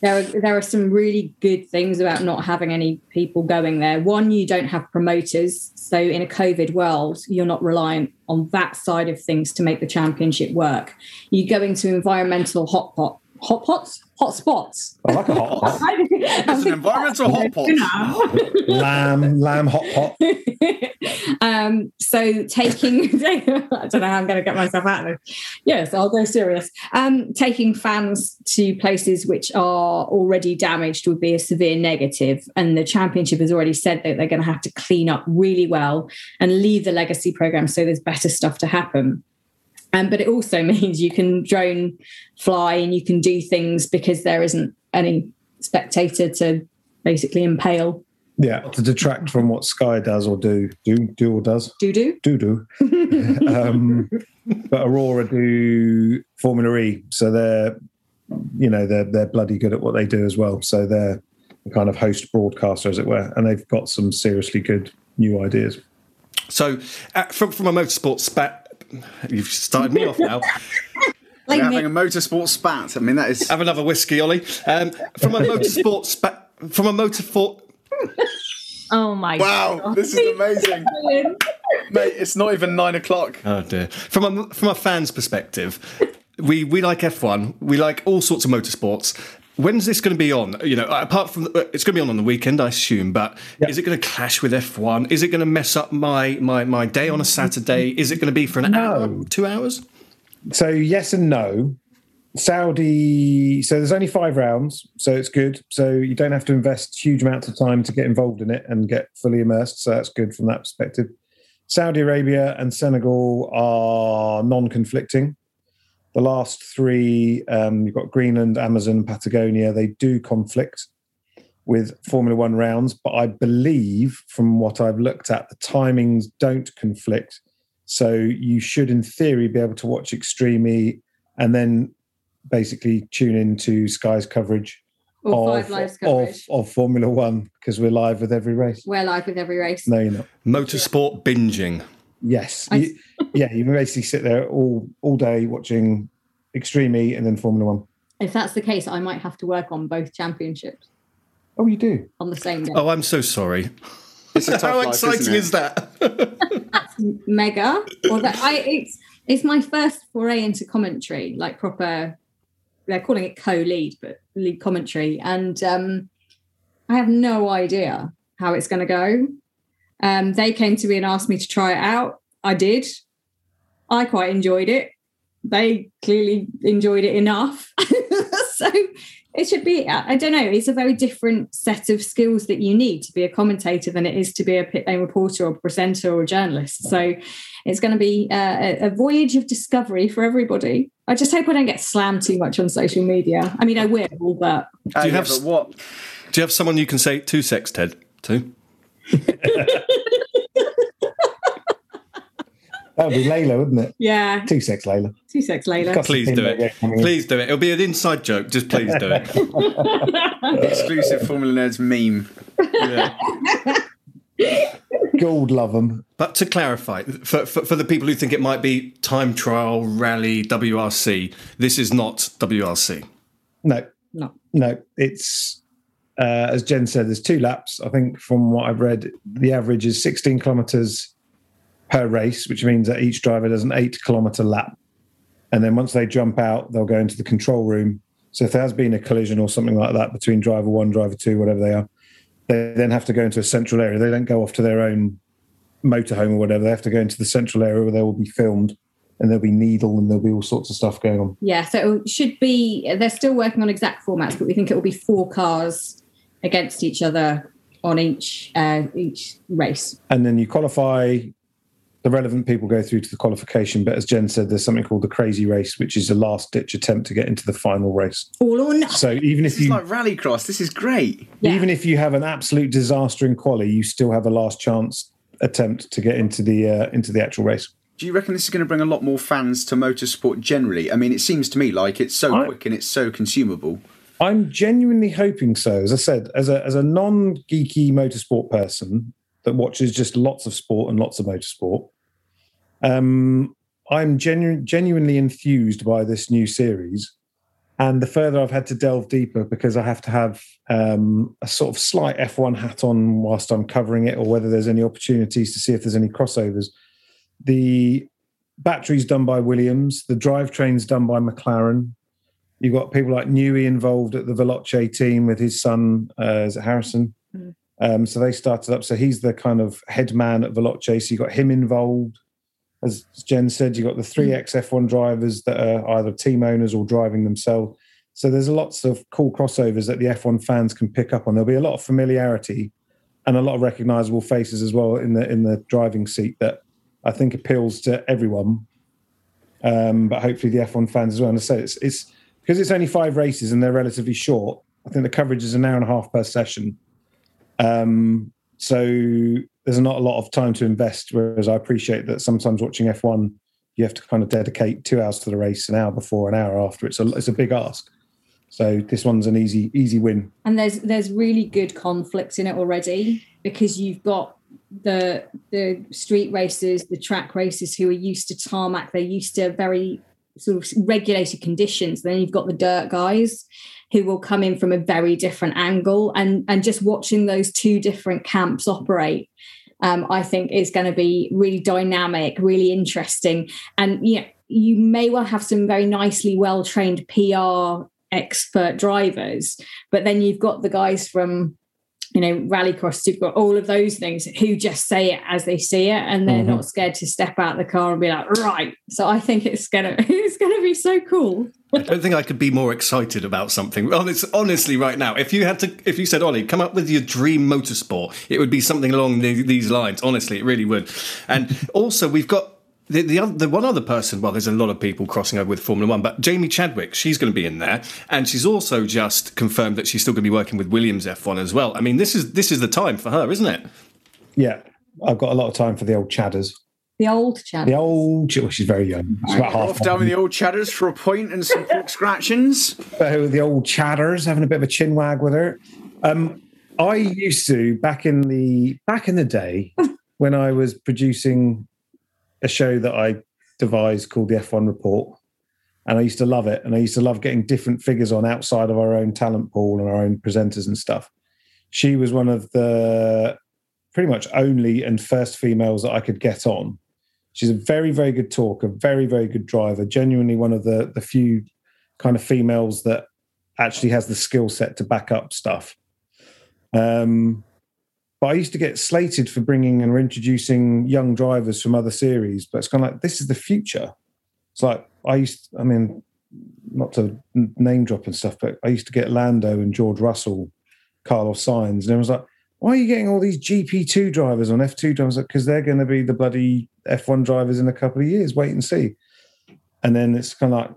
there are there are some really good things about not having any people going there. One, you don't have promoters, so in a COVID world, you're not reliant on that side of things to make the championship work. You go into environmental hot pot, hot pots, hot spots. I like a hot pot. [laughs] It's an environmental hot pot. [laughs] lamb, lamb hot pot. [laughs] um, so taking, I don't know how I'm going to get myself out of this. Yes, I'll go serious. Um, taking fans to places which are already damaged would be a severe negative, and the championship has already said that they're going to have to clean up really well and leave the legacy program so there's better stuff to happen. Um, but it also [laughs] means you can drone fly and you can do things because there isn't any spectator to basically impale. Yeah, to detract from what Sky does or do, do, do or does, Do do. do do. [laughs] um, but Aurora do Formula E, so they're, you know, they're they're bloody good at what they do as well. So they're the kind of host broadcaster, as it were, and they've got some seriously good new ideas. So, uh, from from a motorsport spat, you've started me off now. [laughs] Like We're having a motorsport spat. I mean, that is. Have another whiskey, Oli. Um, from a [laughs] motorsport spat, from a motorsport. [laughs] Oh my Wow, god. this is amazing. Mate, it's not even nine o'clock. Oh dear. From a from a fan's perspective, we we like F1. We like all sorts of motorsports. When's this going to be on? You know, apart from uh, it's going to be on on the weekend, I assume. But is it going to clash with F1? Is it going to mess up my my my day on a Saturday? Is it going to be for an hour, two hours? So yes and no. Saudi. So there's only five rounds, so it's good. So you don't have to invest huge amounts of time to get involved in it and get fully immersed. So that's good from that perspective. Saudi Arabia and Senegal are non-conflicting. The last three, um, you've got Greenland, Amazon, Patagonia. They do conflict with Formula One rounds, but I believe from what I've looked at, the timings don't conflict. So you should, in theory, be able to watch Extreme E and then basically tune into Sky's coverage Or of, Five Lives of, coverage. of Formula One because we're live with every race. We're live with every race. No, you're not. Motorsport binging. Yes. I- You- yeah, you can basically sit there all all day watching Extreme E and then Formula One. If that's the case, I might have to work on both championships Oh, you do? on the same day. Oh, I'm so sorry. It's a [laughs] How life, exciting isn't it? is that? [laughs] Mega. Or that I it's it's my first foray into commentary, like proper they're calling it co-lead, but lead commentary. And um I have no idea how it's gonna go. Um they came to me and asked me to try it out. I did. I quite enjoyed it. They clearly enjoyed it enough. [laughs] so it should be i don't know it's a very different set of skills that you need to be a commentator than it is to be a pit lane reporter or presenter or a journalist so it's going to be uh, a, a voyage of discovery for everybody i just hope i don't get slammed too much on social media i mean i will but Oh, Do you yeah, have but what? Do you have someone you can say two sex, Ted? To? [laughs] That would be Layla, wouldn't it? yeah Two sex Layla. two sex Layla. Please do it. Please do it. It'll be an inside joke. Just please do it. [laughs] Exclusive Formula Nerds meme. Yeah. Gold love them. But to clarify, for, for, for the people who think it might be time trial, rally, WRC, this is not WRC. No, no no. It's uh, as Jen said. There's two laps. I think from what I've read, the average is 16 kilometers per race, which means that each driver does an eight kilometer lap. And then once they jump out, they'll go into the control room. So if there has been a collision or something like that between driver one, driver two, whatever they are, they then have to go into a central area. They don't go off to their own motorhome or whatever. They have to go into the central area where they will be filmed and there'll be needle and there'll be all sorts of stuff going on. yeah so it should be they're still working on exact formats but we think it will be four cars against each other on each uh, each race and then you qualify the relevant people go through to the qualification but as jen said there's something called the crazy race which is a last ditch attempt to get into the final race all or nothing so even if This is you like rallycross. This is great. Yeah. even if you have an absolute disaster in quali you still have a last chance attempt to get into the uh, into the actual race Do you reckon this is going to bring a lot more fans to motorsport generally? I mean, it seems to me like it's so I- quick and it's so consumable. I'm genuinely hoping so. As i said as a as a non-geeky motorsport person that watches just lots of sport and lots of motorsport um i'm genu- genuinely enthused by this new series. And the further i've had to delve deeper because i have to have um, a sort of slight f1 hat on whilst i'm covering it or whether there's any opportunities to see if there's any crossovers the batteries done by williams the drivetrain's done by mclaren You've got people like Newey involved at the Veloce team with his son, uh, is it Harrison? Mm. Um, so they started up. So he's the kind of head man at Veloce. So you've got him involved. As Jen said, you've got the three XF1 drivers that are either team owners or driving themselves. So there's lots of cool crossovers that the F1 fans can pick up on. There'll be a lot of familiarity and a lot of recognizable faces as well in the in the driving seat that I think appeals to everyone. Um, but hopefully the F1 fans as well. And I say it's it's because it's only five races and they're relatively short. I think the coverage is an hour and a half per session. Um, so there's not a lot of time to invest. Whereas I appreciate that sometimes watching F1, you have to kind of dedicate two hours to the race, an hour before, an hour after. It's a it's a big ask. So this one's an easy easy win. And there's there's really good conflict in it already because you've got the the street racers, the track racers who are used to tarmac, they're used to very sort of regulated conditions. Then you've got the dirt guys who will come in from a very different angle and and just watching those two different camps operate um, I think is going to be really dynamic, really interesting. And you know, you may well have some very nicely well trained PR expert drivers, but then you've got the guys from you know rallycross you've got all of those things who just say it as they see it and they're Mm-hmm. not scared to step out the car and be like right so i think it's gonna [laughs] it's gonna be so cool I don't think I could be more excited about something. Honest, honestly, right now, if you had to, if you said, Oli, come up with your dream motorsport, it would be something along the, these lines. Honestly, it really would. And [laughs] also, we've got the the, other, the one other person. Well, there's a lot of people crossing over with Formula One, but Jamie Chadwick, she's going to be in there, and she's also just confirmed that she's still going to be working with Williams F1 as well. I mean, this is this is the time for her, isn't it? Yeah, I've got a lot of time for the old chadders. the old chap The old, well, she's very young. She's about half. Off down with the old chatters for a point and some [laughs] pork scratchings. So the old chatters having a bit of a chin wag with her. Um, I used to back in the back in the day [laughs] when I was producing a show that I devised called the F1 Report, and I used to love it. And I used to love getting different figures on outside of our own talent pool and our own presenters and stuff. She was one of the pretty much only and first females that I could get on. She's a very, very good talker, very, very good driver. Genuinely one of the the few kind of females that actually has the skill set to back up stuff. Um, but I used to get slated for bringing and introducing young drivers from other series. But it's kind of like this is the future. It's like I used, I mean, not to name drop and stuff, but I used to get Lando and George Russell, Carlos Sainz, and was like, why are you getting all these GP2 drivers on F2 drivers? Because they're going to be the bloody F1 drivers in a couple of years. Wait and see. And then it's kind of like,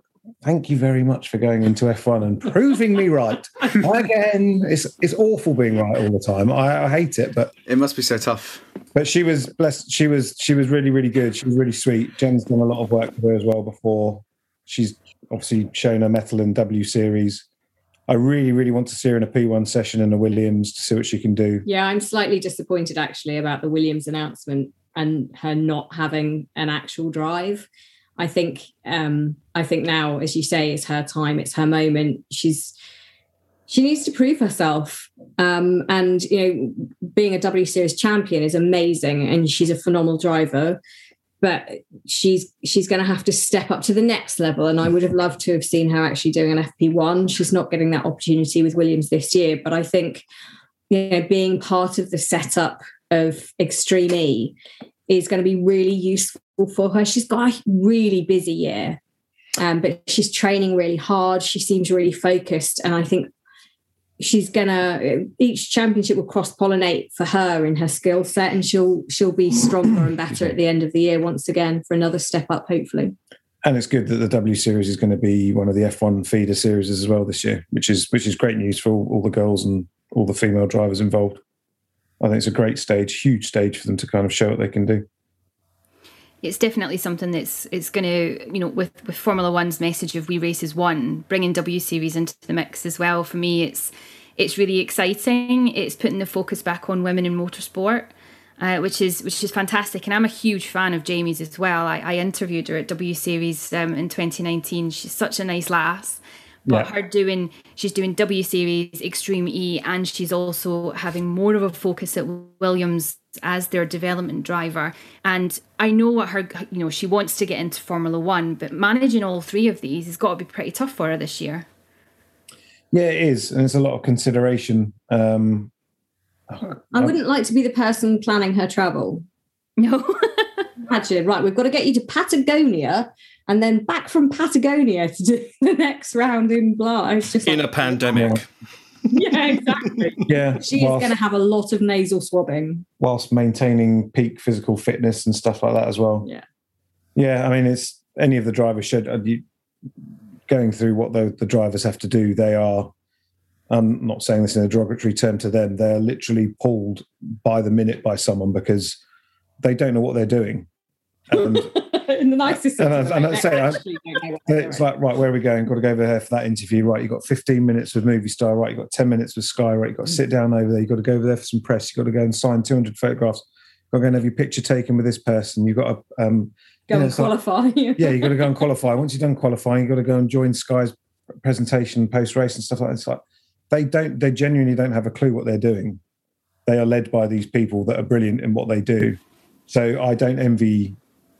thank you very much for going into F1 and proving me right. Again, it's it's awful being right all the time. I, I hate it, but It must be so tough. but she was blessed. She was she was really really good. She was really sweet. Jen's done a lot of work with her as well before. She's obviously shown her mettle in W series. I really really want to see her in a P1 session in a Williams to see what she can do. Yeah, I'm slightly disappointed actually about the Williams announcement and her not having an actual drive. I think um I think now, as you say, it's her time, it's her moment. She's she needs to prove herself. Um, and you know, being a W Series champion is amazing, and she's a phenomenal driver. But she's she's going to have to step up to the next level, and I would have loved to have seen her actually doing an FP1. She's not getting that opportunity with Williams this year, but I think you know, being part of the setup of Extreme E is going to be really useful for her. She's got a really busy year, um, but she's training really hard. She seems really focused, and I think she's gonna each championship will cross pollinate for her in her skill set, and she'll she'll be stronger and better at the end of the year once again for another step up, hopefully. And it's good that the W series is going to be one of the F1 feeder series as well this year, which is which is great news for all, all the girls and all the female drivers involved. I think it's a great stage, huge stage for them to kind of show what they can do. It's definitely something that's it's going to you know with with Formula One's message of We Race As One, bringing W Series into the mix as well. For me, it's it's really exciting. It's putting the focus back on women in motorsport. Uh, which is which is fantastic, and I'm a huge fan of Jamie's as well. I, I interviewed her at W Series um, in 2019. She's such a nice lass, but Yeah. her doing she's doing W Series, Extreme E, and she's also having more of a focus at Williams as their development driver. And I know what her you know she wants to get into Formula One, but managing all three of these has got to be pretty tough for her this year. Yeah, it is, and it's a lot of consideration. Um, I wouldn't like to be the person planning her travel. No. [laughs] Imagine, right, we've got to get you to Patagonia and then back from Patagonia to do [laughs] the next round in blah. It's just In like, a pandemic. [laughs] yeah, exactly. yeah, She is whilst, going to have a lot of nasal swabbing. whilst maintaining peak physical fitness and stuff like that as well. Yeah. Yeah, I mean, it's any of the drivers should uh, you, going through what the, the drivers have to do. They are I'm not saying this in a derogatory term to them. They're literally pulled by the minute by someone because they don't know what they're doing. And [laughs] in the nicest And I- sense and I say, I- actually don't know what they're it's like, right, where are we going? Got to go over there for that interview. Right, you've got 15 minutes with Movistar. Right, you've got 10 minutes with Sky. Right, you've got to sit down over there. You've got to go over there for some press. You've got to go and sign 200 photographs. You've got to go and have your picture taken with this person. You've got to um, Go you know, and it's like- qualify. yeah, you've got to go and qualify. Once you've done qualifying, you've got to go and join Sky's presentation post race and stuff like that. It's like they don't, they genuinely don't have a clue what they're doing. They are led by these people that are brilliant in what they do. So I don't envy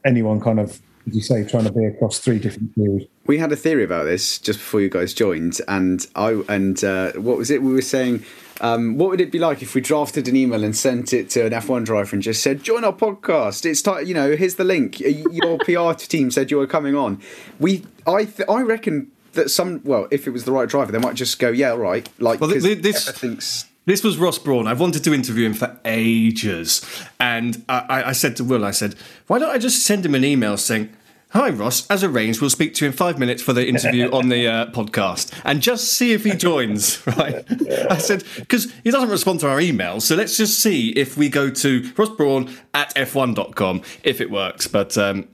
anyone kind of, as you say, trying to be across three different series. We had a theory about this just before you guys joined, and I and uh, what was it we were saying? Um, what would it be like if we drafted an email and sent it to an F1 driver and just said, "Join our podcast"? It's ti you know, here's the link. Your [laughs] PR team said you were coming on. We, I, th- I reckon that some, well, if it was the right driver, they might just go, "Yeah, all right." Like, Well, 'cause th- this- everything's This was Ross Brawn. I've wanted to interview him for ages. And I, I- I said to Will, I said, why don't I just send him an email saying, Hi, Ross. As arranged, we'll speak to you in five minutes for the interview [laughs] on the uh, podcast and just see if he joins, [laughs] right? I said, because he doesn't respond to our emails. So let's just see if we go to Ross Brawn at f1.com if it works. But um,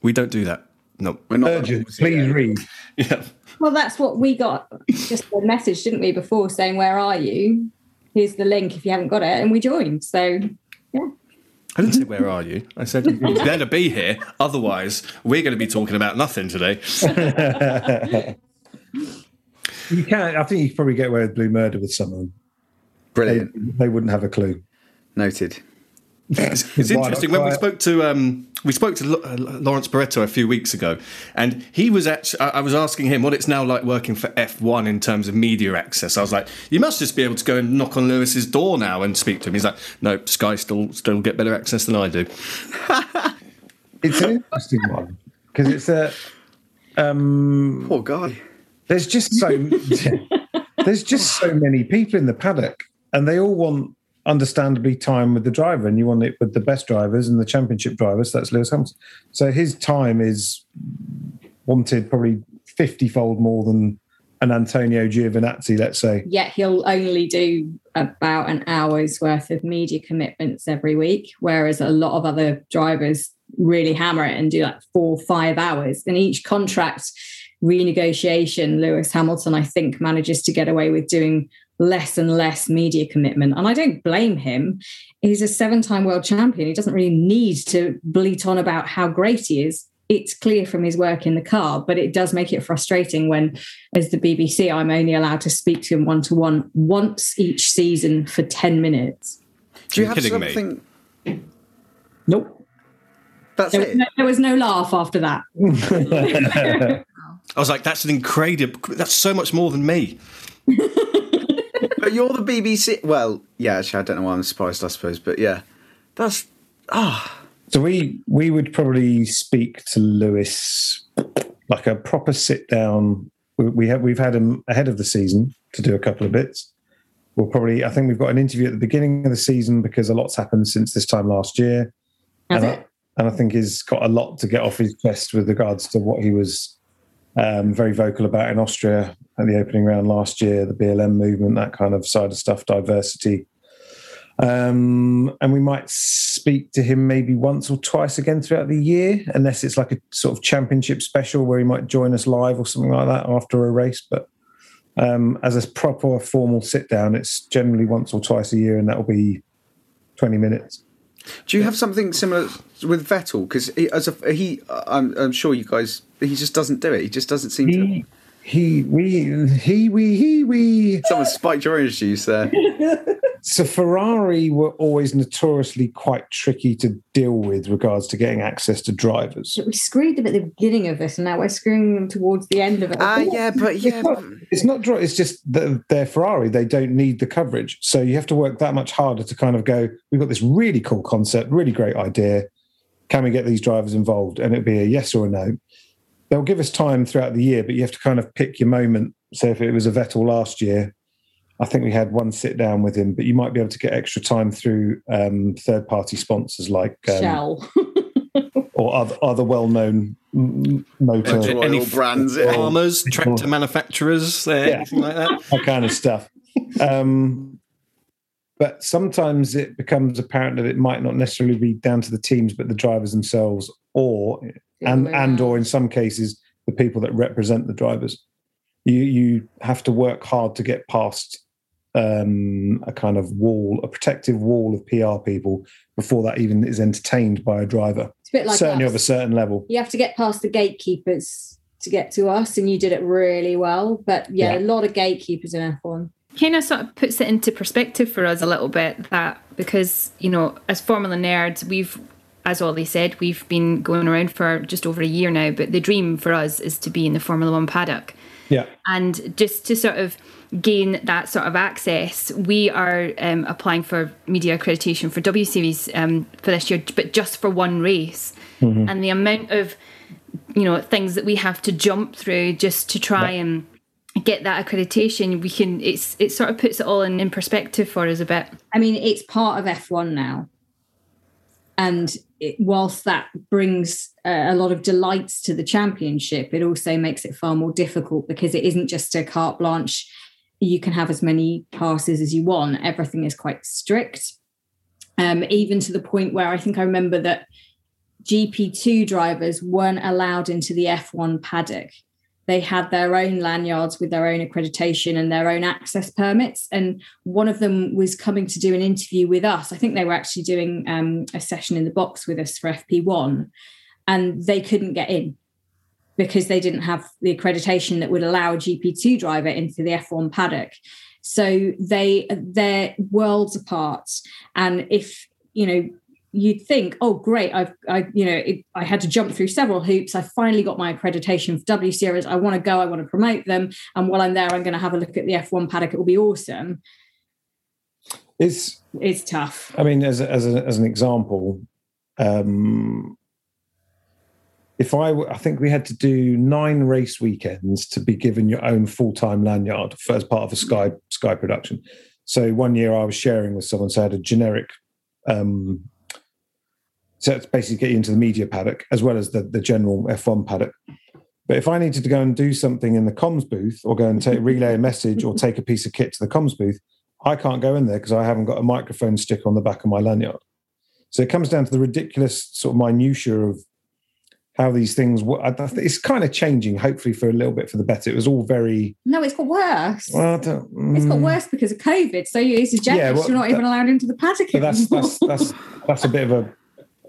we don't do that. No. we're not Urgent, please read. Yeah. Well, that's what we got. Just a message, didn't we, before saying, "Where are you?" Here's the link if you haven't got it, and we joined. So yeah, I didn't say, Where are you? I said, You [laughs] better be here. Otherwise, we're going to be talking about nothing today. [laughs] You can't. I think you probably get away with blue murder with someone. They, brilliant. they wouldn't have a clue. Noted. It's, it's [laughs] interesting when we spoke to um, we spoke to uh, Lawrence Barretto a few weeks ago, and he was actually I I was asking him what it's now like working for F1 in terms of media access. I was like, you must just be able to go and knock on Lewis's door now and speak to him. He's like, no, Sky still still get better access than I do. [laughs] It's an interesting one because it's a. Um, Poor guy. there's just so [laughs] there's just so many people in the paddock, and they all want understandably time with the driver, and you want it with the best drivers and the championship drivers. That's Lewis Hamilton. So his time is wanted probably fifty-fold more than an Antonio Giovinazzi, let's say. yet he'll only do about an hour's worth of media commitments every week, whereas a lot of other drivers really hammer it and do like four, five hours. And each contract renegotiation, Lewis Hamilton, I think, manages to get away with doing less and less media commitment. And I don't blame him. He's a seven time world champion. He doesn't really need to bleat on about how great he is. It's clear from his work in the car, but it does make it frustrating when, as the BBC, I'm only allowed to speak to him one to one once each season for 10 minutes. Do you You're have kidding me. something? Nope. That's There was, it. no, there was no laugh after that. [laughs] [laughs] I was like, that's an incredible. That's so much more than me. [laughs] But you're the BBC. Well, yeah. Actually, I don't know why I'm surprised. I suppose, but yeah, that's ah. So we we would probably speak to Lewis like a proper sit down. We, we have we've had him ahead of the season to do a couple of bits. We'll probably I think we've got an interview at the beginning of the season because a lot's happened since this time last year, Has and it? I, and I think he's got a lot to get off his chest with regards to what he was um, very vocal about in Austria at the opening round last year, the BLM movement, that kind of side of stuff, diversity. Um, and we might speak to him maybe once or twice again throughout the year, unless it's like a sort of championship special where he might join us live or something like that after a race. But um, as a proper formal sit down, it's generally once or twice a year, and that will be 20 minutes. Do you have something similar with Vettel? Because as a he, I'm, I'm sure you guys. He just doesn't do it. He just doesn't seem to. He, he, we, he, we, he, we. Someone spiked your orange juice there. So Ferrari were always notoriously quite tricky to deal with regards to getting access to drivers. We screwed them at the beginning of this, and now we're screwing them towards the end of it. Ah, yeah, but yeah, It's not, it's not. It's just that they're Ferrari. They don't need the coverage. So you have to work that much harder to kind of go, we've got this really cool concept, really great idea. Can we get these drivers involved? And it'd be a yes or a no. They'll give us time throughout the year, but you have to kind of pick your moment. So if it was a Vettel last year, I think we had one sit down with him, but you might be able to get extra time through um, third party sponsors like um, Shell. [laughs] or other, other well known motor Royal brands. yeah. farmers, [laughs] tractor manufacturers, uh, Yeah. anything like that? that kind of stuff. um, but sometimes it becomes apparent that it might not necessarily be down to the teams, but the drivers themselves, or and way and or in some cases the people that represent the drivers. You you have to work hard to get past um, a kind of wall, a protective wall of PR people before that even is entertained by a driver. It's a bit like Certainly us. of a certain level. you have to get past the gatekeepers to get to us, and you did it really well. But yeah, Yeah. a lot of gatekeepers in F1. kind of sort of puts it into perspective for us a little bit that because you know as formula nerds we've as oli said we've been going around for just over a year now but the dream for us is to be in the formula one paddock. Yeah. and just to sort of gain that sort of access we are um, applying for media accreditation for w series um, for this year but just for one race. And the amount of you know things that we have to jump through just to try and get that accreditation we can it's it sort of puts it all in, in perspective for us a bit. I mean, it's part of F1 now. And it, whilst that brings a lot of delights to the championship, it also makes it far more difficult because it isn't just a carte blanche. You can have as many passes as you want. Everything is quite strict, um, even to the point where I think I remember that GP2 drivers weren't allowed into the F1 paddock. They had their own lanyards with their own accreditation and their own access permits. And one of them was coming to do an interview with us. I think they were actually doing um, a session in the box with us for FP1, and they couldn't get in because they didn't have the accreditation that would allow a GP2 driver into the F1 paddock. So they they're worlds apart. And if you know you'd think, oh, great, I've, I, you know, it, I had to jump through several hoops. I finally got my accreditation for W Series. I want to go. I want to promote them. And while I'm there, I'm going to have a look at the F1 paddock. It will be awesome. It's It's tough. I mean, as a, as a, as an example, um, if I I think we had to do nine race weekends to be given your own full time lanyard as part of a Sky Sky production. So one year I was sharing with someone, so I had a generic. Um, so it's basically get you into the media paddock as well as the, the general F1 paddock. But if I needed to go and do something in the comms booth or go and take relay a message or take a piece of kit to the comms booth, I can't go in there because I haven't got a microphone stick on the back of my lanyard. So it comes down to the ridiculous sort of minutiae of how these things work. It's kind of changing, hopefully for a little bit for the better. It was all very No, it's got worse. well. I don't, It's got mm, worse because of COVID. So you it's a Yeah, well, you're not even allowed into the paddock that's anymore. that's that's that's a bit of a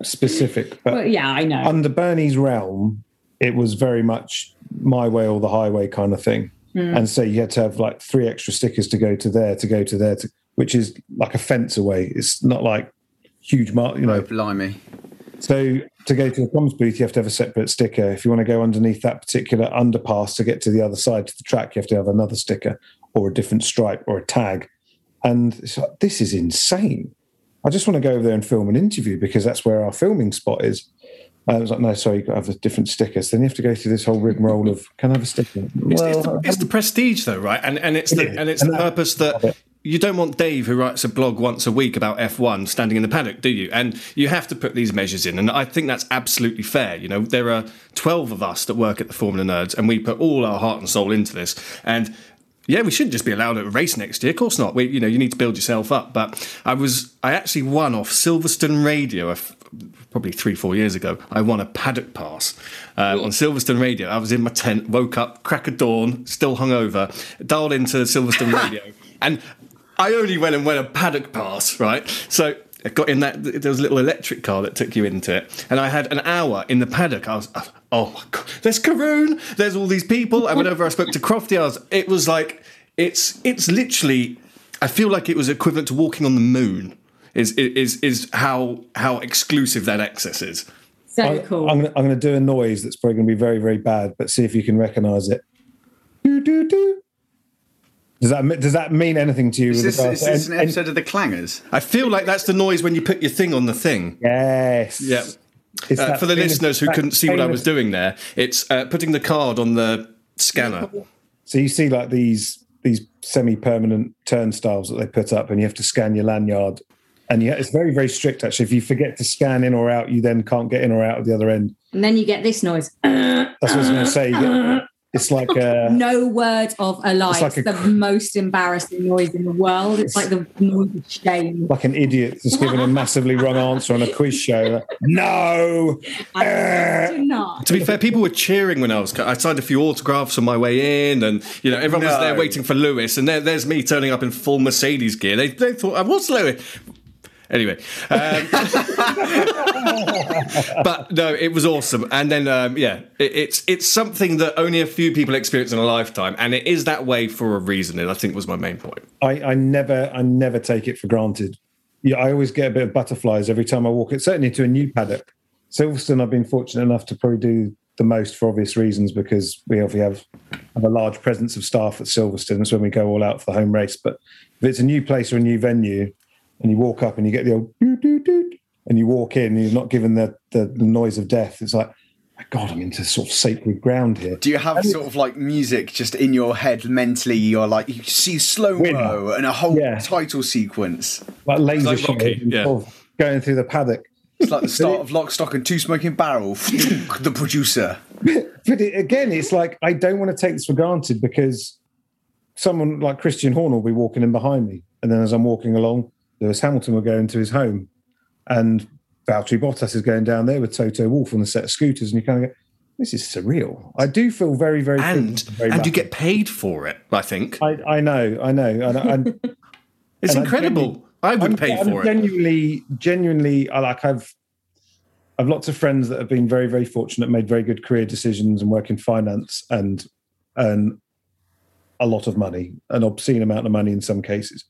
specific. But Well, yeah, I know. under Bernie's realm, it was very much my way or the highway kind of thing. Hmm. And so you had to have like three extra stickers to go to there, to go to there, to, which is like a fence away. It's not like huge mark, you know. Oh, blimey. So to go to the comms booth, you have to have a separate sticker. If you want to go underneath that particular underpass to get to the other side to the track, you have to have another sticker or a different stripe or a tag. And it's like, this is insane. I just want to go over there and film an interview because that's where our filming spot is. Uh, I was like, no, sorry, you've got to have a different sticker. So then you have to go through this whole rigmarole of, can I have a sticker? It's, it's, the, it's the prestige, though, right? And and it's the and it's And the purpose that you don't want Dave, who writes a blog once a week about F1, standing in the paddock, do you? And you have to put these measures in, and I think that's absolutely fair. You know, there are twelve of us that work at the Formula Nerds, and we put all our heart and soul into this, and. Yeah, we shouldn't just be allowed at a race next year. Of course not. We, you know, you need to build yourself up. But I was, I actually won off Silverstone Radio a f- probably three, four years ago. I won a paddock pass uh, on Silverstone Radio. I was in my tent, woke up, crack of dawn, still hungover, dialed into Silverstone [laughs] Radio, and I only went and went a paddock pass, right? So I got in that. There was a little electric car that took you into it, and I had an hour in the paddock. I was, oh my god, there's Karun, there's all these people. And whenever I spoke to Crofty, I it was like it's it's literally. I feel like it was equivalent to walking on the moon. Is is is how how exclusive that access is. so I, cool. I'm, gonna, I'm going to do a noise that's probably going to be very, very bad, but see if you can recognize it. Do, do, do. Does that does that mean anything to you? Is this, regards is this an and- and- episode of The Clangers? I feel like that's the noise when you put your thing on the thing. yes. Yeah. It's Uh, for the listeners who couldn't see what I was doing there, it's uh, putting the card on the scanner. So you see like these these semi-permanent turnstiles that they put up, and you have to scan your lanyard. And yeah, it's very, very strict actually. If you forget to scan in or out, you then can't get in or out of the other end. and then you get this noise. That's what I was going to say. You get, It's like [laughs] a, no word of a lie. It's It's, like a the most embarrassing noise in the world. It's like the noise of shame. like an idiot that's given a massively wrong answer on a quiz show. Like, no. I do not. To be fair, people were cheering when I was. I signed a few autographs on my way in, and you know everyone was there waiting for Lewis, and there, there's me turning up in full Mercedes gear. They, they thought uh, I was Lewis. Anyway, um, [laughs] but no, it was awesome. And then, um, yeah, it, it's it's something that only a few people experience in a lifetime, and it is that way for a reason. And I think was my main point. I, I never I never take it for granted. Yeah, I always get a bit of butterflies every time I walk it, certainly to a new paddock. Silverstone, I've been fortunate enough to probably do the most for obvious reasons because we obviously have, have a large presence of staff at Silverstone. That's when we go all out for the home race. But if it's a new place or a new venue and you walk up and you get the old doot, doot, doot, and you walk in and you're not given the, the, the noise of death, it's like, my God, I'm into sort of sacred ground here. Do you have sort of like music just in your head mentally? You're like you see slow mo and a whole Yeah. title sequence. Like laser like shot Rocky, yeah. going through the paddock. It's like the [laughs] start of Lock, Stock, and Two Smoking Barrel. [laughs] the producer. [laughs] but it, again, it's like I don't want to take this for granted because someone like Christian Horner will be walking in behind me, and then as I'm walking along, Lewis Hamilton will go into his home, and Valtteri Bottas is going down there with Toto Wolff on a set of scooters, and you kind of go, "This is surreal." I do feel very, very And very and you get paid for it. I think I, I know, I know, and, and [laughs] it's and incredible. genuinely- I would I'm, pay I'm for it. genuinely, genuinely, I like I've I've lots of friends that have been very, very fortunate, made very good career decisions and work in finance and earn a lot of money, an obscene amount of money in some cases.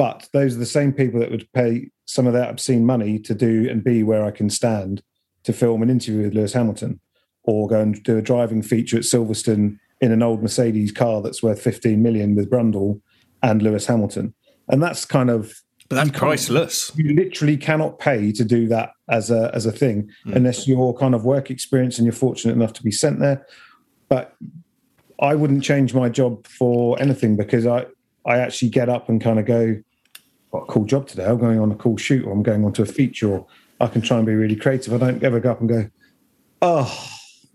But those are the same people that would pay some of that obscene money to do and be where I can stand to film an interview with Lewis Hamilton or go and do a driving feature at Silverstone in an old Mercedes car that's worth 15 million with Brundle and Lewis Hamilton. And that's kind of But that's priceless. you literally cannot pay to do that as a as a thing hmm. unless your kind of work experience and you're fortunate enough to be sent there. But I wouldn't change my job for anything because I I actually get up and kind of go, "What a cool job today! I'm going on a cool shoot, or I'm going on to a feature, or I can try and be really creative. I don't ever go up and go, oh,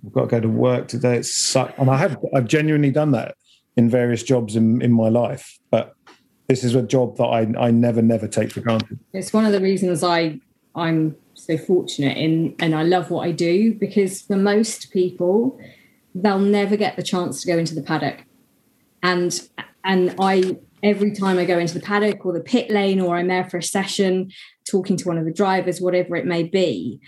I've got to go to work today. It's. And I have I've genuinely done that in various jobs in in my life, but this is a job that I I never never take for granted. It's one of the reasons I I'm so fortunate in and I love what I do because for most people they'll never get the chance to go into the paddock. And and I every time I go into the paddock or the pit lane or I'm there for a session talking to one of the drivers whatever it may be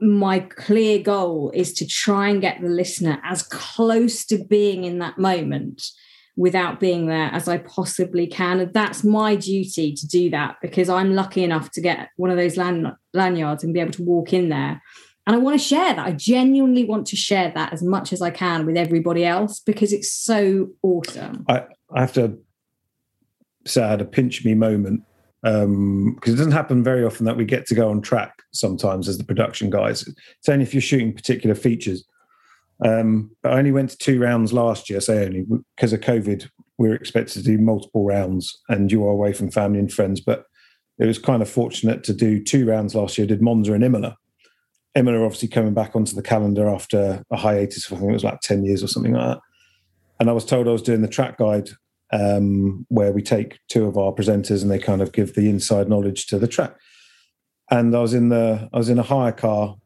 my clear goal is to try and get the listener as close to being in that moment without being there as I possibly can. And that's my duty to do that because I'm lucky enough to get one of those land, lanyards and be able to walk in there. And I want to share that. I genuinely want to share that as much as I can with everybody else because it's so awesome. I, I have to had a pinch me moment because it doesn't happen very often that we get to go on track sometimes as the production guys. It's only if you're shooting particular features. Um, but I only went to two rounds last year, say only because of COVID. We were expected to do multiple rounds, and you are away from family and friends. But it was kind of fortunate to do two rounds last year. Did Monza and Imola. Imola obviously coming back onto the calendar after a hiatus. I think it was like ten years or something like that. And I was told I was doing the track guide um, where we take two of our presenters and they kind of give the inside knowledge to the track. And I was in the I was in a hire car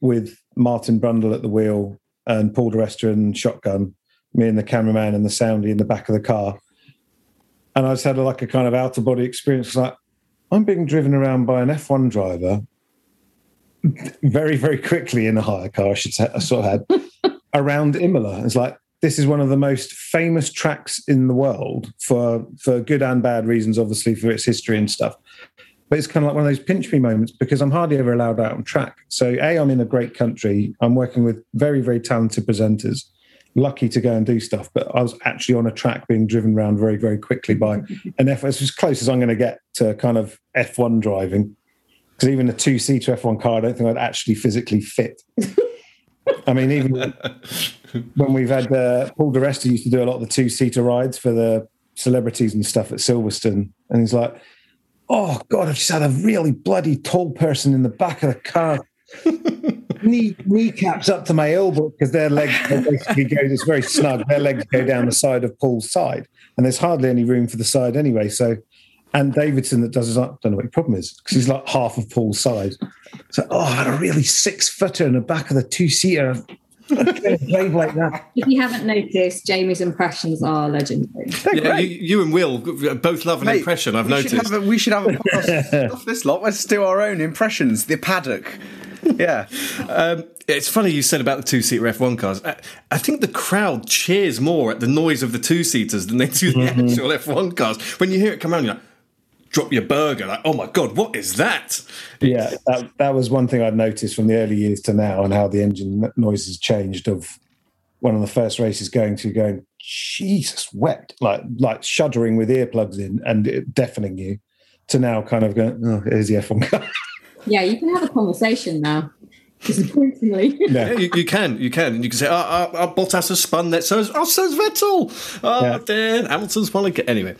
with Martin Brundle at the wheel and Paul di Resta and shotgun, me and the cameraman and the soundy in the back of the car. And I just had like a kind of out of body experience. Like I'm being driven around by an F1 driver [laughs] very, very quickly in a hire car, I should say, I sort of had [laughs] around Imola. It's like this is one of the most famous tracks in the world for for good and bad reasons, obviously for its history and stuff. But it's kind of like one of those pinch me moments because I'm hardly ever allowed out on track. So a, I'm in a great country. I'm working with very, very talented presenters. Lucky to go and do stuff, but I was actually on a track being driven around very, very quickly by [laughs] an F. It's as close as I'm going to get to kind of F1 driving because even a two seater F1 car, I don't think I'd actually physically fit. [laughs] I mean, even [laughs] when we've had uh, Paul di Resta used to do a lot of the two seater rides for the celebrities and stuff at Silverstone, and he's like, "Oh God, I've just had a really bloody tall person in the back of the car." [laughs] knee kneecaps up to my elbow because their legs basically go. It's very snug. Their legs go down the side of Paul's side, and there's hardly any room for the side anyway. So, and Davidson that does his. I don't know what the problem is because he's like half of Paul's size. So, oh, I had a really six footer in the back of the two seater. [laughs] like that. If you haven't noticed, Jamie's impressions are legendary. Yeah, you, you and Will both love an Mate, impression. I've we should noticed. have a- we should have a [laughs] podcast off this lot. Let's do our own impressions. The paddock. Yeah. Um, it's funny you said about the two seater F1 cars. I, I think the crowd cheers more at the noise of the two seaters than they do the Mm-hmm. actual F1 cars. When you hear it come around, you're like, drop your burger. Like, oh my God, what is that? Yeah, that, that was one thing I'd noticed from the early years to now, and how the engine noise has changed. Of one of the first races going to going, Jesus wept, like like shuddering with earplugs in and it deafening you, to now kind of going, oh, here's the F1 car. [laughs] Yeah, you can have a conversation now. Disappointingly. [laughs] Yeah, you, you can, you can, and you can say, "Oh, oh, oh Bottas has spun that." So, oh, so's Vettel. Oh, Yeah. dear, Hamilton's won again. Anyway,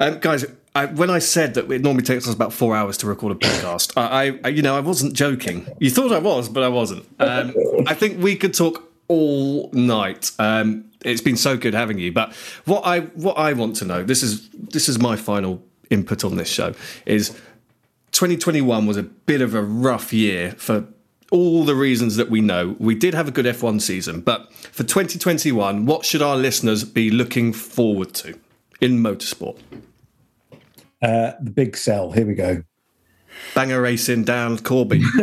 um, guys, I, when I said that it normally takes us about four hours to record a [coughs] podcast, I, I, you know, I wasn't joking. You thought I was, but I wasn't. Um, I think we could talk all night. Um, it's been so good having you. But what I, what I want to know, this is this is my final input on this show, is 2021 was a bit of a rough year for all the reasons that we know. We did have a good F1 season, but for 2021, what should our listeners be looking forward to in motorsport? Uh, the big sell. Here we go. Banger racing down Corby. [laughs]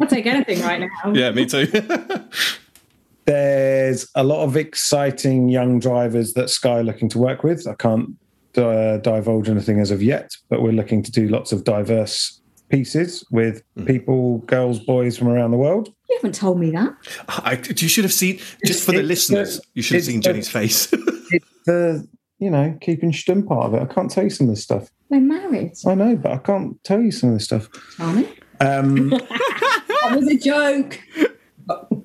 I'll take anything right now. yeah, me too. [laughs] There's a lot of exciting young drivers that Sky are looking to work with. I can't uh, divulge anything as of yet, but we're looking to do lots of diverse pieces with people, girls, boys from around the world. You haven't told me that. I, you should have seen, just for the It's, listeners, you should have seen Jennie's face. [laughs] It's the you know keeping stum part of it. I can't tell you some of this stuff. We're married. I know, but I can't tell you some of this stuff. Charming. Um, [laughs] That was a joke.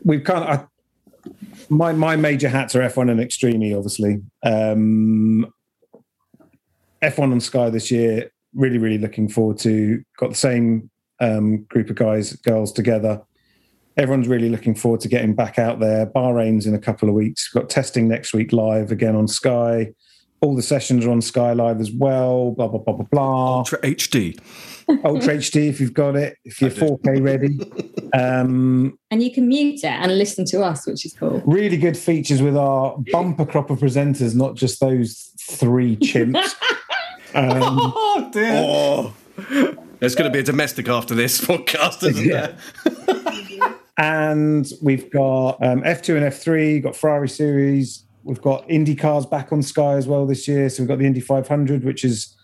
we've kind of I, my my major hats are F1 and Extreme, obviously. Um, F1 on Sky this year. Really, really looking forward to. Got the same um, group of guys, girls together. Everyone's really looking forward to getting back out there. Bahrain's in a couple of weeks. We've got testing next week live again on Sky. All the sessions are on Sky Live as well. Blah blah blah blah blah. Ultra HD. Ultra HD if you've got it. If you're 4K ready. Um, And you can mute it and listen to us, which is cool. really good features with our bumper crop of presenters, not just those three chimps. [laughs] Um, Oh, dear. Oh. There's going to be a domestic after this podcast, isn't Yeah. there? and we've got um, F2 and F3, got Ferrari Series. We've got Indy cars back on Sky as well this year. So we've got the Indy 500, which is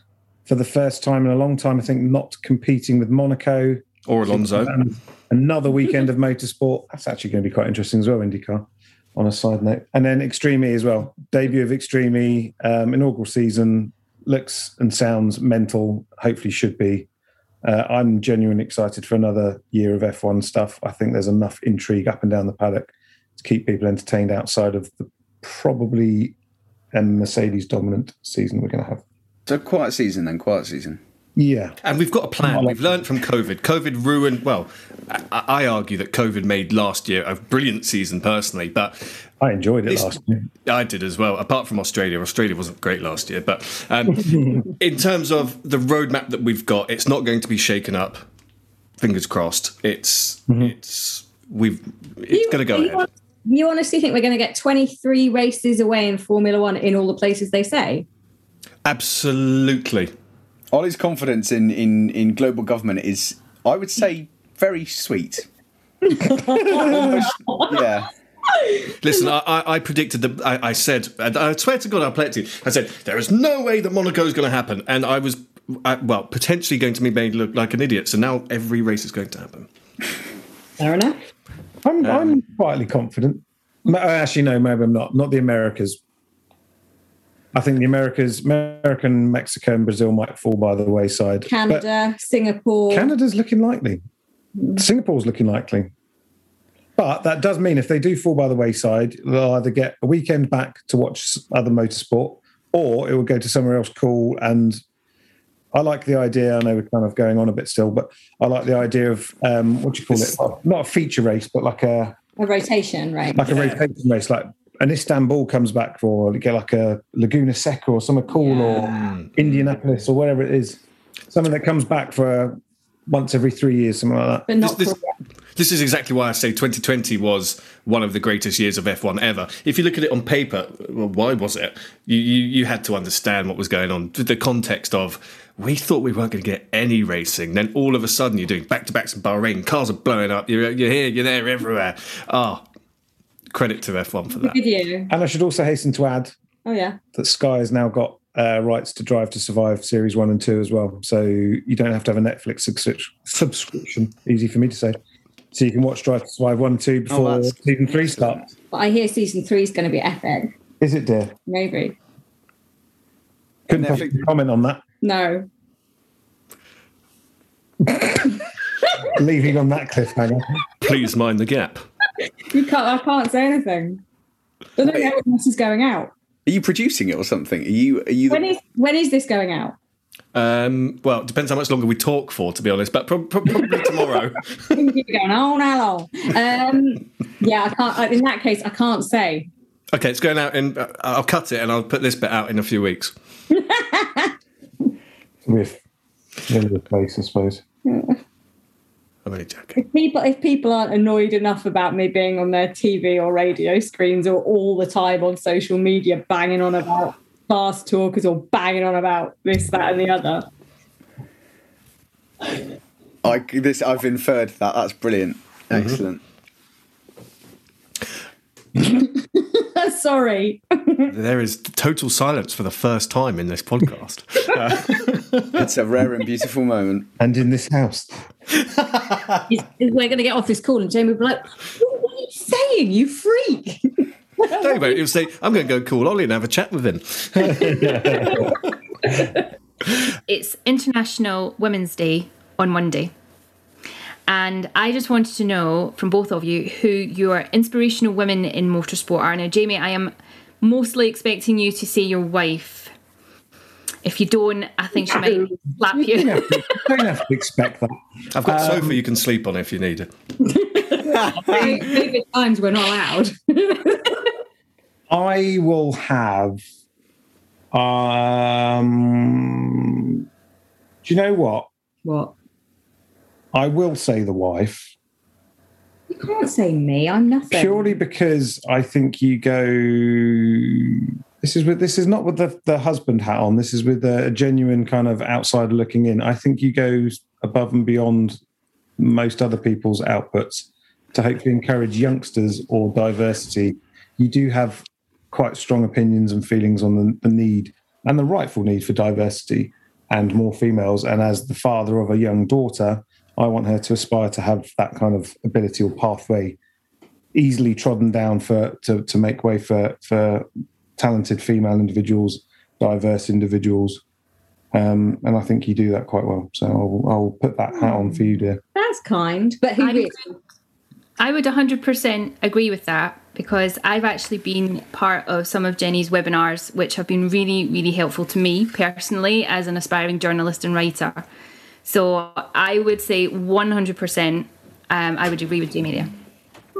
for the first time in a long time, I think, not competing with Monaco. Or Alonso. Another weekend of motorsport. That's actually going to be quite interesting as well, IndyCar, on a side note. And then Extreme E as well. Debut of Extreme E, um, inaugural season, looks and sounds mental, hopefully should be. Uh, I'm genuinely excited for another year of F1 stuff. I think there's enough intrigue up and down the paddock to keep people entertained outside of the probably a Mercedes dominant season we're going to have. So quiet season then, quiet season. Yeah. And we've got a plan. We've learned from COVID. COVID ruined, well, I, I argue that COVID made last year a brilliant season personally, but I enjoyed it last year. I did as well, apart from Australia. Australia wasn't great last year, but um, [laughs] in terms of the roadmap that we've got, it's not going to be shaken up. Fingers crossed. It's it's we've it's going to go ahead. Hon- you honestly think we're going to get 23 races away in Formula One in all the places they say? Absolutely. Oli's confidence in, in, in global government is, I would say, very sweet. Almost, [laughs] yeah. Listen, I, I, I predicted that. I, I said, and I swear to God, I'll play it to you. I said there is no way that Monaco is going to happen, and I was, uh, well, potentially going to be made look like an idiot. So now every race is going to happen. Fair enough. I'm, I'm quietly confident. Uh, Actually, no, maybe I'm not. Not the Americas. I think the Americas, American, Mexico, and Brazil might fall by the wayside. But Canada, Singapore. Canada's looking likely. Singapore's looking likely. But that does mean if they do fall by the wayside, they'll either get a weekend back to watch other motorsport, or it will go to somewhere else cool and I like the idea. I know we're kind of going on a bit still, but I like the idea of um, what do you call it? Well, not a feature race, but like a A rotation, right? like a rotation race, like an Istanbul comes back for, get like a Laguna Seca or something cool, or Indianapolis or whatever it is, something that comes back for once every three years, something like that. but not This- for This is exactly why I say 2020 was one of the greatest years of F1 ever. If you look at it on paper, well, why was it? You, you, you had to understand what was going on. The context of we thought we weren't going to get any racing. Then all of a sudden you're doing back to backs in Bahrain. Cars are blowing up. You're, you're here, you're there, everywhere. Ah, credit to F1 for that. Did you? And I should also hasten to add Oh yeah. that Sky has now got uh, rights to Drive to Survive Series 1 and 2 as well. So you don't have to have a Netflix subscri- subscription. Easy for me to say. So you can watch Drive to Survive 1 2 before Oh, season 3 starts. But I hear season three is going to be epic. Is it, dear? Maybe. Couldn't Netflix- possibly comment on that. No. [laughs] Leaving on that cliffhanger. Please mind the gap. You can't. I can't say anything. I don't know when this is going out. Are you producing it or something? Are you? Are you? When is when is this going out? Um, well, it depends how much longer we talk for, to be honest, but prob- prob- probably tomorrow. [laughs] We can keep going on how long? Um, yeah, I can't. In that case, I can't say. okay, it's going out, and uh, I'll cut it and I'll put this bit out in a few weeks. [laughs] With the place, I suppose. I'm only joking. If people, if people aren't annoyed enough about me being on their TV or radio screens or all the time on social media banging on about fast talkers or banging on about this, that, and the other. I this I've inferred that. That's brilliant. Mm-hmm. Excellent. [laughs] Sorry. There is total silence for the first time in this podcast. [laughs] It's a rare and beautiful moment. And in this house. We're going to get off this call, and Jamie will be like, "What are you saying, you freak?" no, but he'll say, I'm going to go call Oli and have a chat with him. [laughs] It's International Women's Day on Monday. And I just wanted to know from both of you who your inspirational women in motorsport are. Now, Jamie, I am mostly expecting you to say your wife. If you don't, I think she might slap You don't you. have to, don't have to expect that. I've got a sofa you can sleep on if you need it. Maybe at times we're not allowed. I will have. Um, do you know what? what? I will say the wife You can't say me. I'm nothing. purely because I think you go. This is with this is not with the, the husband hat on. This is with a, genuine kind of outsider looking in. I think you go above and beyond most other people's outputs to hopefully encourage youngsters or diversity. You do have quite strong opinions and feelings on the, the need and the rightful need for diversity and more females. And as the father of a young daughter, I want her to aspire to have that kind of ability or pathway easily trodden down for to, to make way for for talented female individuals, diverse individuals. Um, and I think you do that quite well. So I'll, I'll put that hat on for you, dear. That's kind. But who I'm- is? I would 100% agree with that because I've actually been part of some of Jennie's webinars, which have been really, really helpful to me personally as an aspiring journalist and writer. So I would say 100%. Um, I would agree with Jamie there.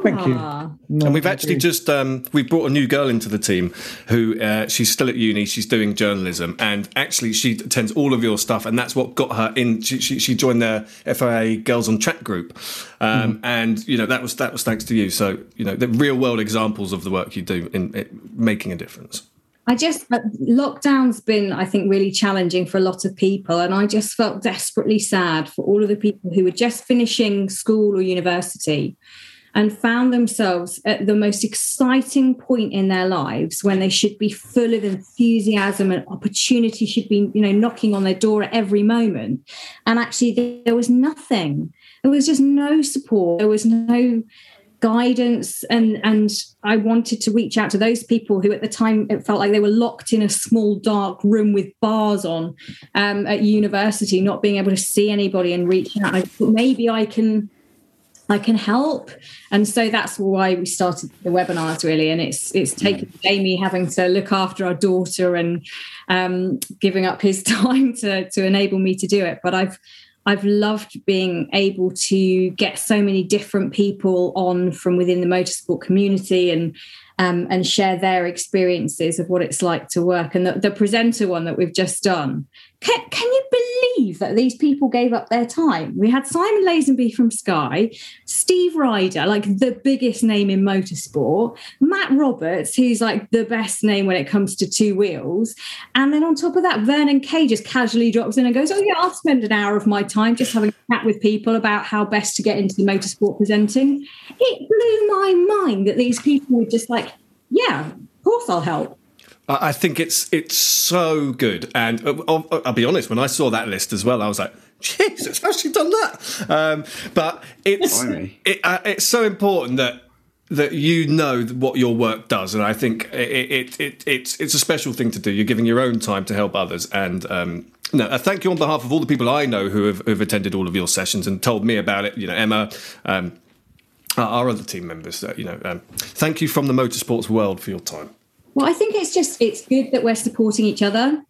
Thank you. And we've actually just um, we've brought a new girl into the team who uh, she's still at uni she's doing journalism and actually she attends all of your stuff and that's what got her in she, she, she joined the FIA girls on track group um, and you know that was that was thanks to you so you know the real world examples of the work you do in, in making a difference I just uh, lockdown's been, I think, really challenging for a lot of people, and I just felt desperately sad for all of the people who were just finishing school or university and found themselves at the most exciting point in their lives when they should be full of enthusiasm and opportunity should be, you know, knocking on their door at every moment, and actually there was nothing. There was just no support. There was no guidance and and I wanted to reach out to those people who at the time it felt like they were locked in a small dark room with bars on um, at university not being able to see anybody and reach out I thought maybe I can I can help. And so that's why we started the webinars really. And it's it's taken Jamie having to look after our daughter and um, giving up his [laughs] time to to enable me to do it. But I've I've loved being able to get so many different people on from within the motorsport community and um, and share their experiences of what it's like to work. And the, the presenter one that we've just done, can, can you believe that these people gave up their time? We had Simon Lazenby from Sky, Steve Rider, like the biggest name in motorsport, Matt Roberts, who's like the best name when it comes to two wheels. And then on top of that, Vernon Kay just casually drops in and goes, Oh, yeah, I'll spend an hour of my time just having a chat with people about how best to get into the motorsport presenting. It blew my mind that these people were just like, Yeah, of course I'll help. I I think it's it's so good, and uh, I'll, I'll be honest. When I saw that list as well, I was like, "Jesus, how's she done that?" Um, but it's it, uh, it's so important that that you know what your work does, and I think it, it, it it's it's a special thing to do. You're giving your own time to help others, and um, no, uh, thank you on behalf of all the people I know who have, who have attended all of your sessions and told me about it. You know, Emma. Um, our- our other team members, uh, you know, um, thank you from the motorsports world for your time. Well, I think it's just it's good that we're supporting each other.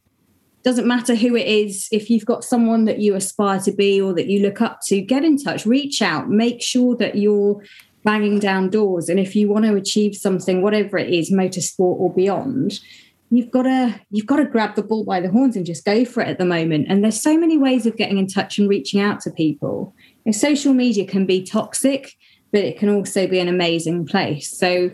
Doesn't matter who it is. If you've got someone that you aspire to be or that you look up to, get in touch, reach out, make sure that you're banging down doors. And if you want to achieve something, whatever it is, motorsport or beyond, you've got to you've got to grab the bull by the horns and just go for it at the moment. And there's so many ways of getting in touch and reaching out to people. Know, social media can be toxic, but it can also be an amazing place. So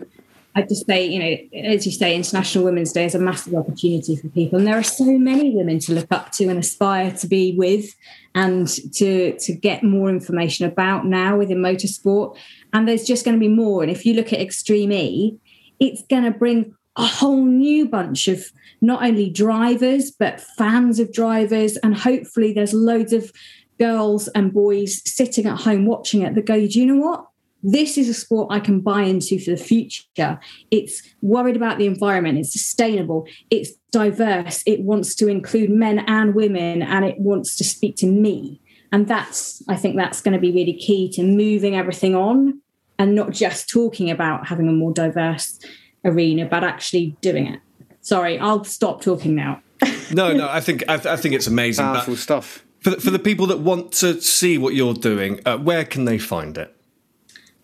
I just say, you know, as you say, International Women's Day is a massive opportunity for people, and there are so many women to look up to and aspire to be with, and to to get more information about now within motorsport. And there's just going to be more. And if you look at Extreme E, it's going to bring a whole new bunch of not only drivers but fans of drivers, and hopefully there's loads of girls and boys sitting at home watching it that go, do you know what? This is a sport I can buy into for the future. It's worried about the environment, it's sustainable, it's diverse, it wants to include men and women, and it wants to speak to me. And that's, I think that's going to be really key to moving everything on and not just talking about having a more diverse arena, but actually doing it. Sorry, I'll stop talking now. [laughs] No, no, I think I, I think it's amazing. but- Powerful stuff. For the, for the people that want to see what you're doing, uh, where can they find it?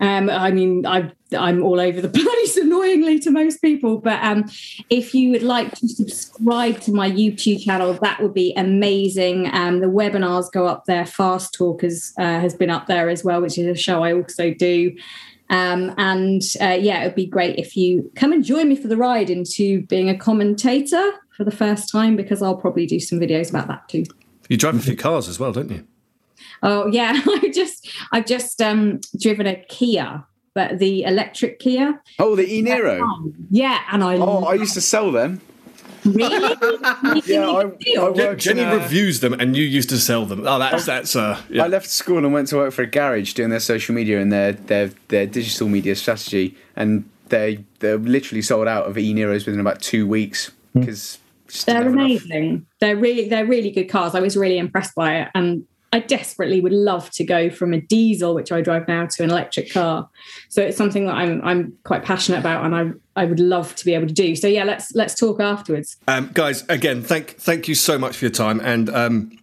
Um, I mean, I, I'm all over the [laughs] place, annoyingly to most people. But um, if you would like to subscribe to my YouTube channel, that would be amazing. Um, the webinars go up there. Fast Talkers uh, has been up there as well, which is a show I also do. Um, and uh, yeah, it would be great if you come and join me for the ride into being a commentator for the first time, because I'll probably do some videos about that too. You drive a few cars as well, don't you? Oh yeah, [laughs] I just I've just um driven a Kia, but the electric Kia. Oh, the E Nero. Yeah, and I Oh, I used to sell them. really [laughs] Yeah, I, I worked Jennie in a- reviews them, and you used to sell them. Oh, that's that's. Uh, yeah. I left school and went to work for a garage doing their social media and their their their digital media strategy, and they they're literally sold out of E Neros within about two weeks because they're amazing. They're really they're really good cars. I was really impressed by it, and I desperately would love to go from a diesel, which I drive now, to an electric car. So it's something that I'm I'm quite passionate about, and I I would love to be able to do. So yeah, let's let's talk afterwards. Um, guys, again, thank thank you so much for your time, and um,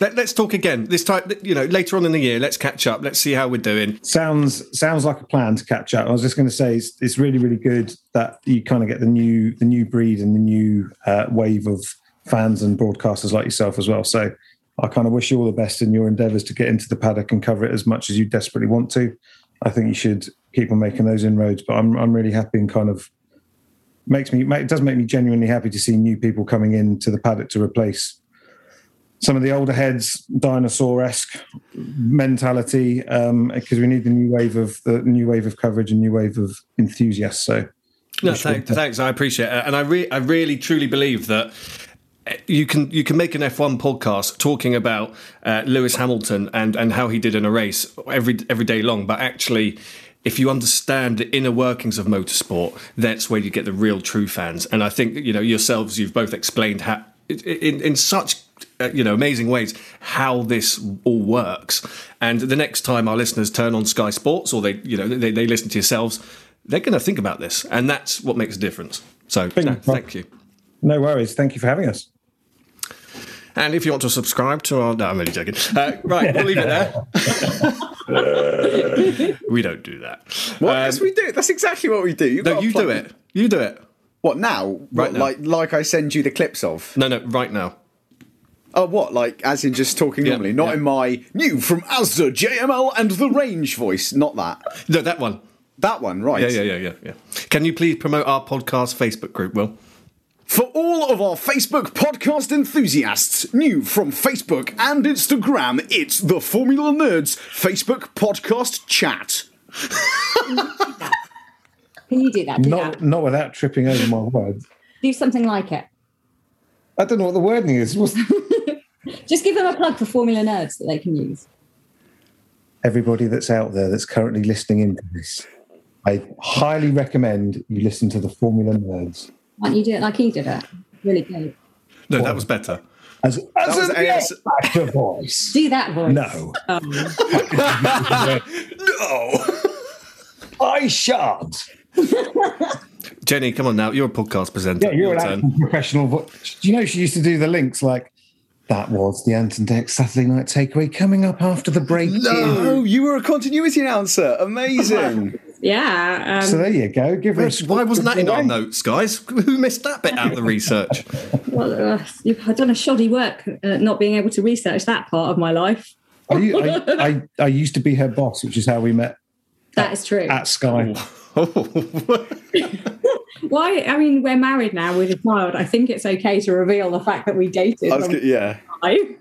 let, us talk again this time. You know, later on in the year, let's catch up. Let's see how we're doing. Sounds sounds like a plan to catch up. I was just going to say it's, it's really really good that you kind of get the new the new breed and the new uh, wave of fans and broadcasters like yourself as well. So I kind of wish you all the best in your endeavours to get into the paddock and cover it as much as you desperately want to. I think you should keep on making those inroads. But I'm I'm really happy and kind of makes me it does make me genuinely happy to see new people coming into the paddock to replace some of the older heads, dinosaur-esque mentality, um, because we need the new wave of the new wave of coverage and new wave of enthusiasts. So, No, wish you all thank, the best. thanks. I appreciate it, and I re- I really truly believe that you can you can make an F1 podcast talking about uh, Lewis Hamilton and and how he did in a race every every day long, but actually. If you understand the inner workings of motorsport, that's where you get the real true fans. And I think you know yourselves, you've both explained how in, in such uh, you know, amazing ways how this all works. And the next time our listeners turn on Sky Sports or they, you know, they, they listen to yourselves, they're going to think about this, and that's what makes a difference. So, no, thank you. No worries. Thank you for having us. And if you want to subscribe to our, no, I'm only joking. Uh, right, we'll leave it there. [laughs] we don't do that. What? Um, yes, we do. That's exactly what we do. You've no, you do it. You do it. What now? Right What, now. Like, like I send you the clips of. No, no, right now. Oh, what? Like, as in just talking Yeah, normally, not yeah. in my new from Asda, JML, and the Range voice. Not that. No, that one. That one, right? Yeah, yeah, yeah, yeah, yeah. Can you please promote our podcast Facebook group, Will? For all of our Facebook podcast enthusiasts, new from Facebook and Instagram, it's the Formula Nerds Facebook podcast chat. Can you do that? Do, Not that. not without tripping over my words. do something like it. I don't know what the wording is. What's [laughs] Just give them a plug for Formula Nerds that they can use. everybody that's out there that's currently listening into this? I highly recommend you listen to the Formula Nerds. Why don't you do it like he did it? Really good. No, that was better. As, as was an AS actor voice. Do that voice. No. No. [laughs] I shan't. [laughs] Jennie, come on now. You're a podcast presenter. Yeah, you're Your an turn. professional. vo- Do you know she used to do the links like that was the Ant and Dec Saturday night takeaway coming up after the break. Oh, you were a continuity announcer. Amazing. [laughs] Yeah. Um, So there you go. Give her a Rich, why wasn't that in our notes, guys? [laughs] Who missed that bit out of the research? [laughs] well, uh, you've I've done a shoddy work uh, not being able to research that part of my life. I, I, [laughs] I, I used to be her boss, which is how we met That is true. at Sky. Why? I mean, we're married now with a child. I think it's okay to reveal the fact that we dated. I was on yeah. Skype.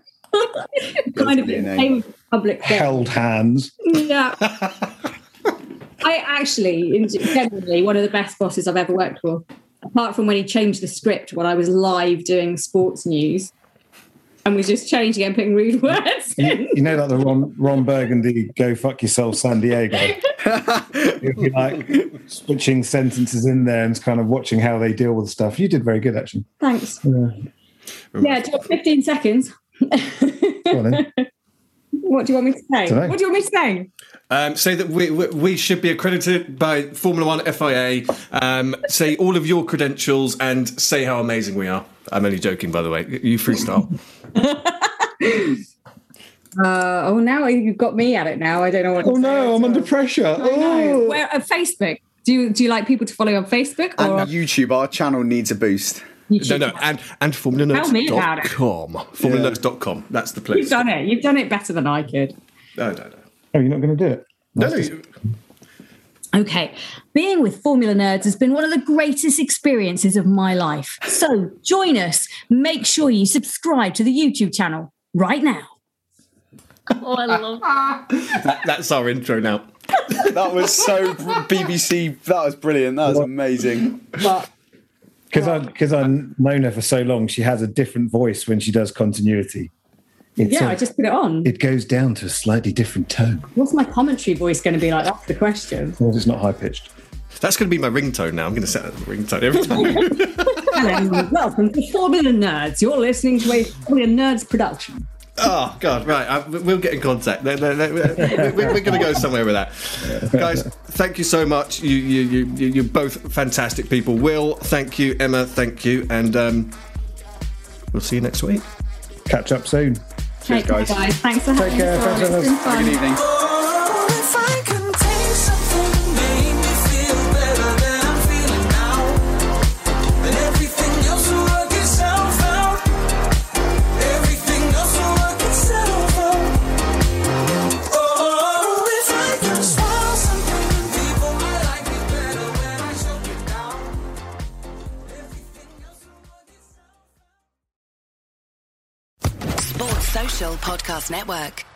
kind of be a became public. Held hands. Yeah. I actually, generally, one of the best bosses I've ever worked for. Apart from when he changed the script when I was live doing sports news, and was just changing and putting rude words You, in. you know, like the Ron, Ron Burgundy "Go fuck yourself, San Diego." [laughs] It'd be like switching sentences in there and kind of watching how they deal with stuff. You did very good, actually. Thanks. Yeah, 15 seconds. Go on then. [laughs] What do you want me to say? What do you want me to say? Um, say that we, we, we should be accredited by Formula One FIA. Um, say all of your credentials and say how amazing we are. I'm only joking, by the way. You freestyle. [laughs] Uh, oh, now you've got me at it. Now I don't know what. Oh say no, I'm under pressure. I know. Oh. Where, uh, Facebook. Do you do you like people to follow you on Facebook And or YouTube, our channel needs a boost. YouTube? No, no, and, and Tell me about it. formulanerds.com. Formulanerds.com. That's the place. You've done it. You've done it better than I could. No, no, no. Oh, you're not going to do it. No, no, Okay, being with Formula Nerds has been one of the greatest experiences of my life. So join us. Make sure you subscribe to the YouTube channel right now. Oh, I love that, [laughs] that's our intro now. That was so BBC. That was brilliant. That was amazing. But Because I because I've known her for so long, she has a different voice when she does continuity. It's yeah, a- I just put it on. it goes down to a slightly different tone. What's my commentary voice going to be like? That's the question. As long as it's not high pitched. That's going to be my ringtone now. I'm going to set that as a ringtone every time. [laughs] Hello, welcome to Formula Nerds. You're listening to a Formula Nerds production. oh, God, right. I, we'll get in contact. We're, we're, we're going to go somewhere with that. Guys, thank you so much. You, you, you, you- you're both fantastic people. Will, thank you. Emma, thank you. And um, we'll see you next week. Catch up soon. Take care, guys. guys. Thanks for having care, us on. thanks for It's been having fun. Good evening. Podcast Network.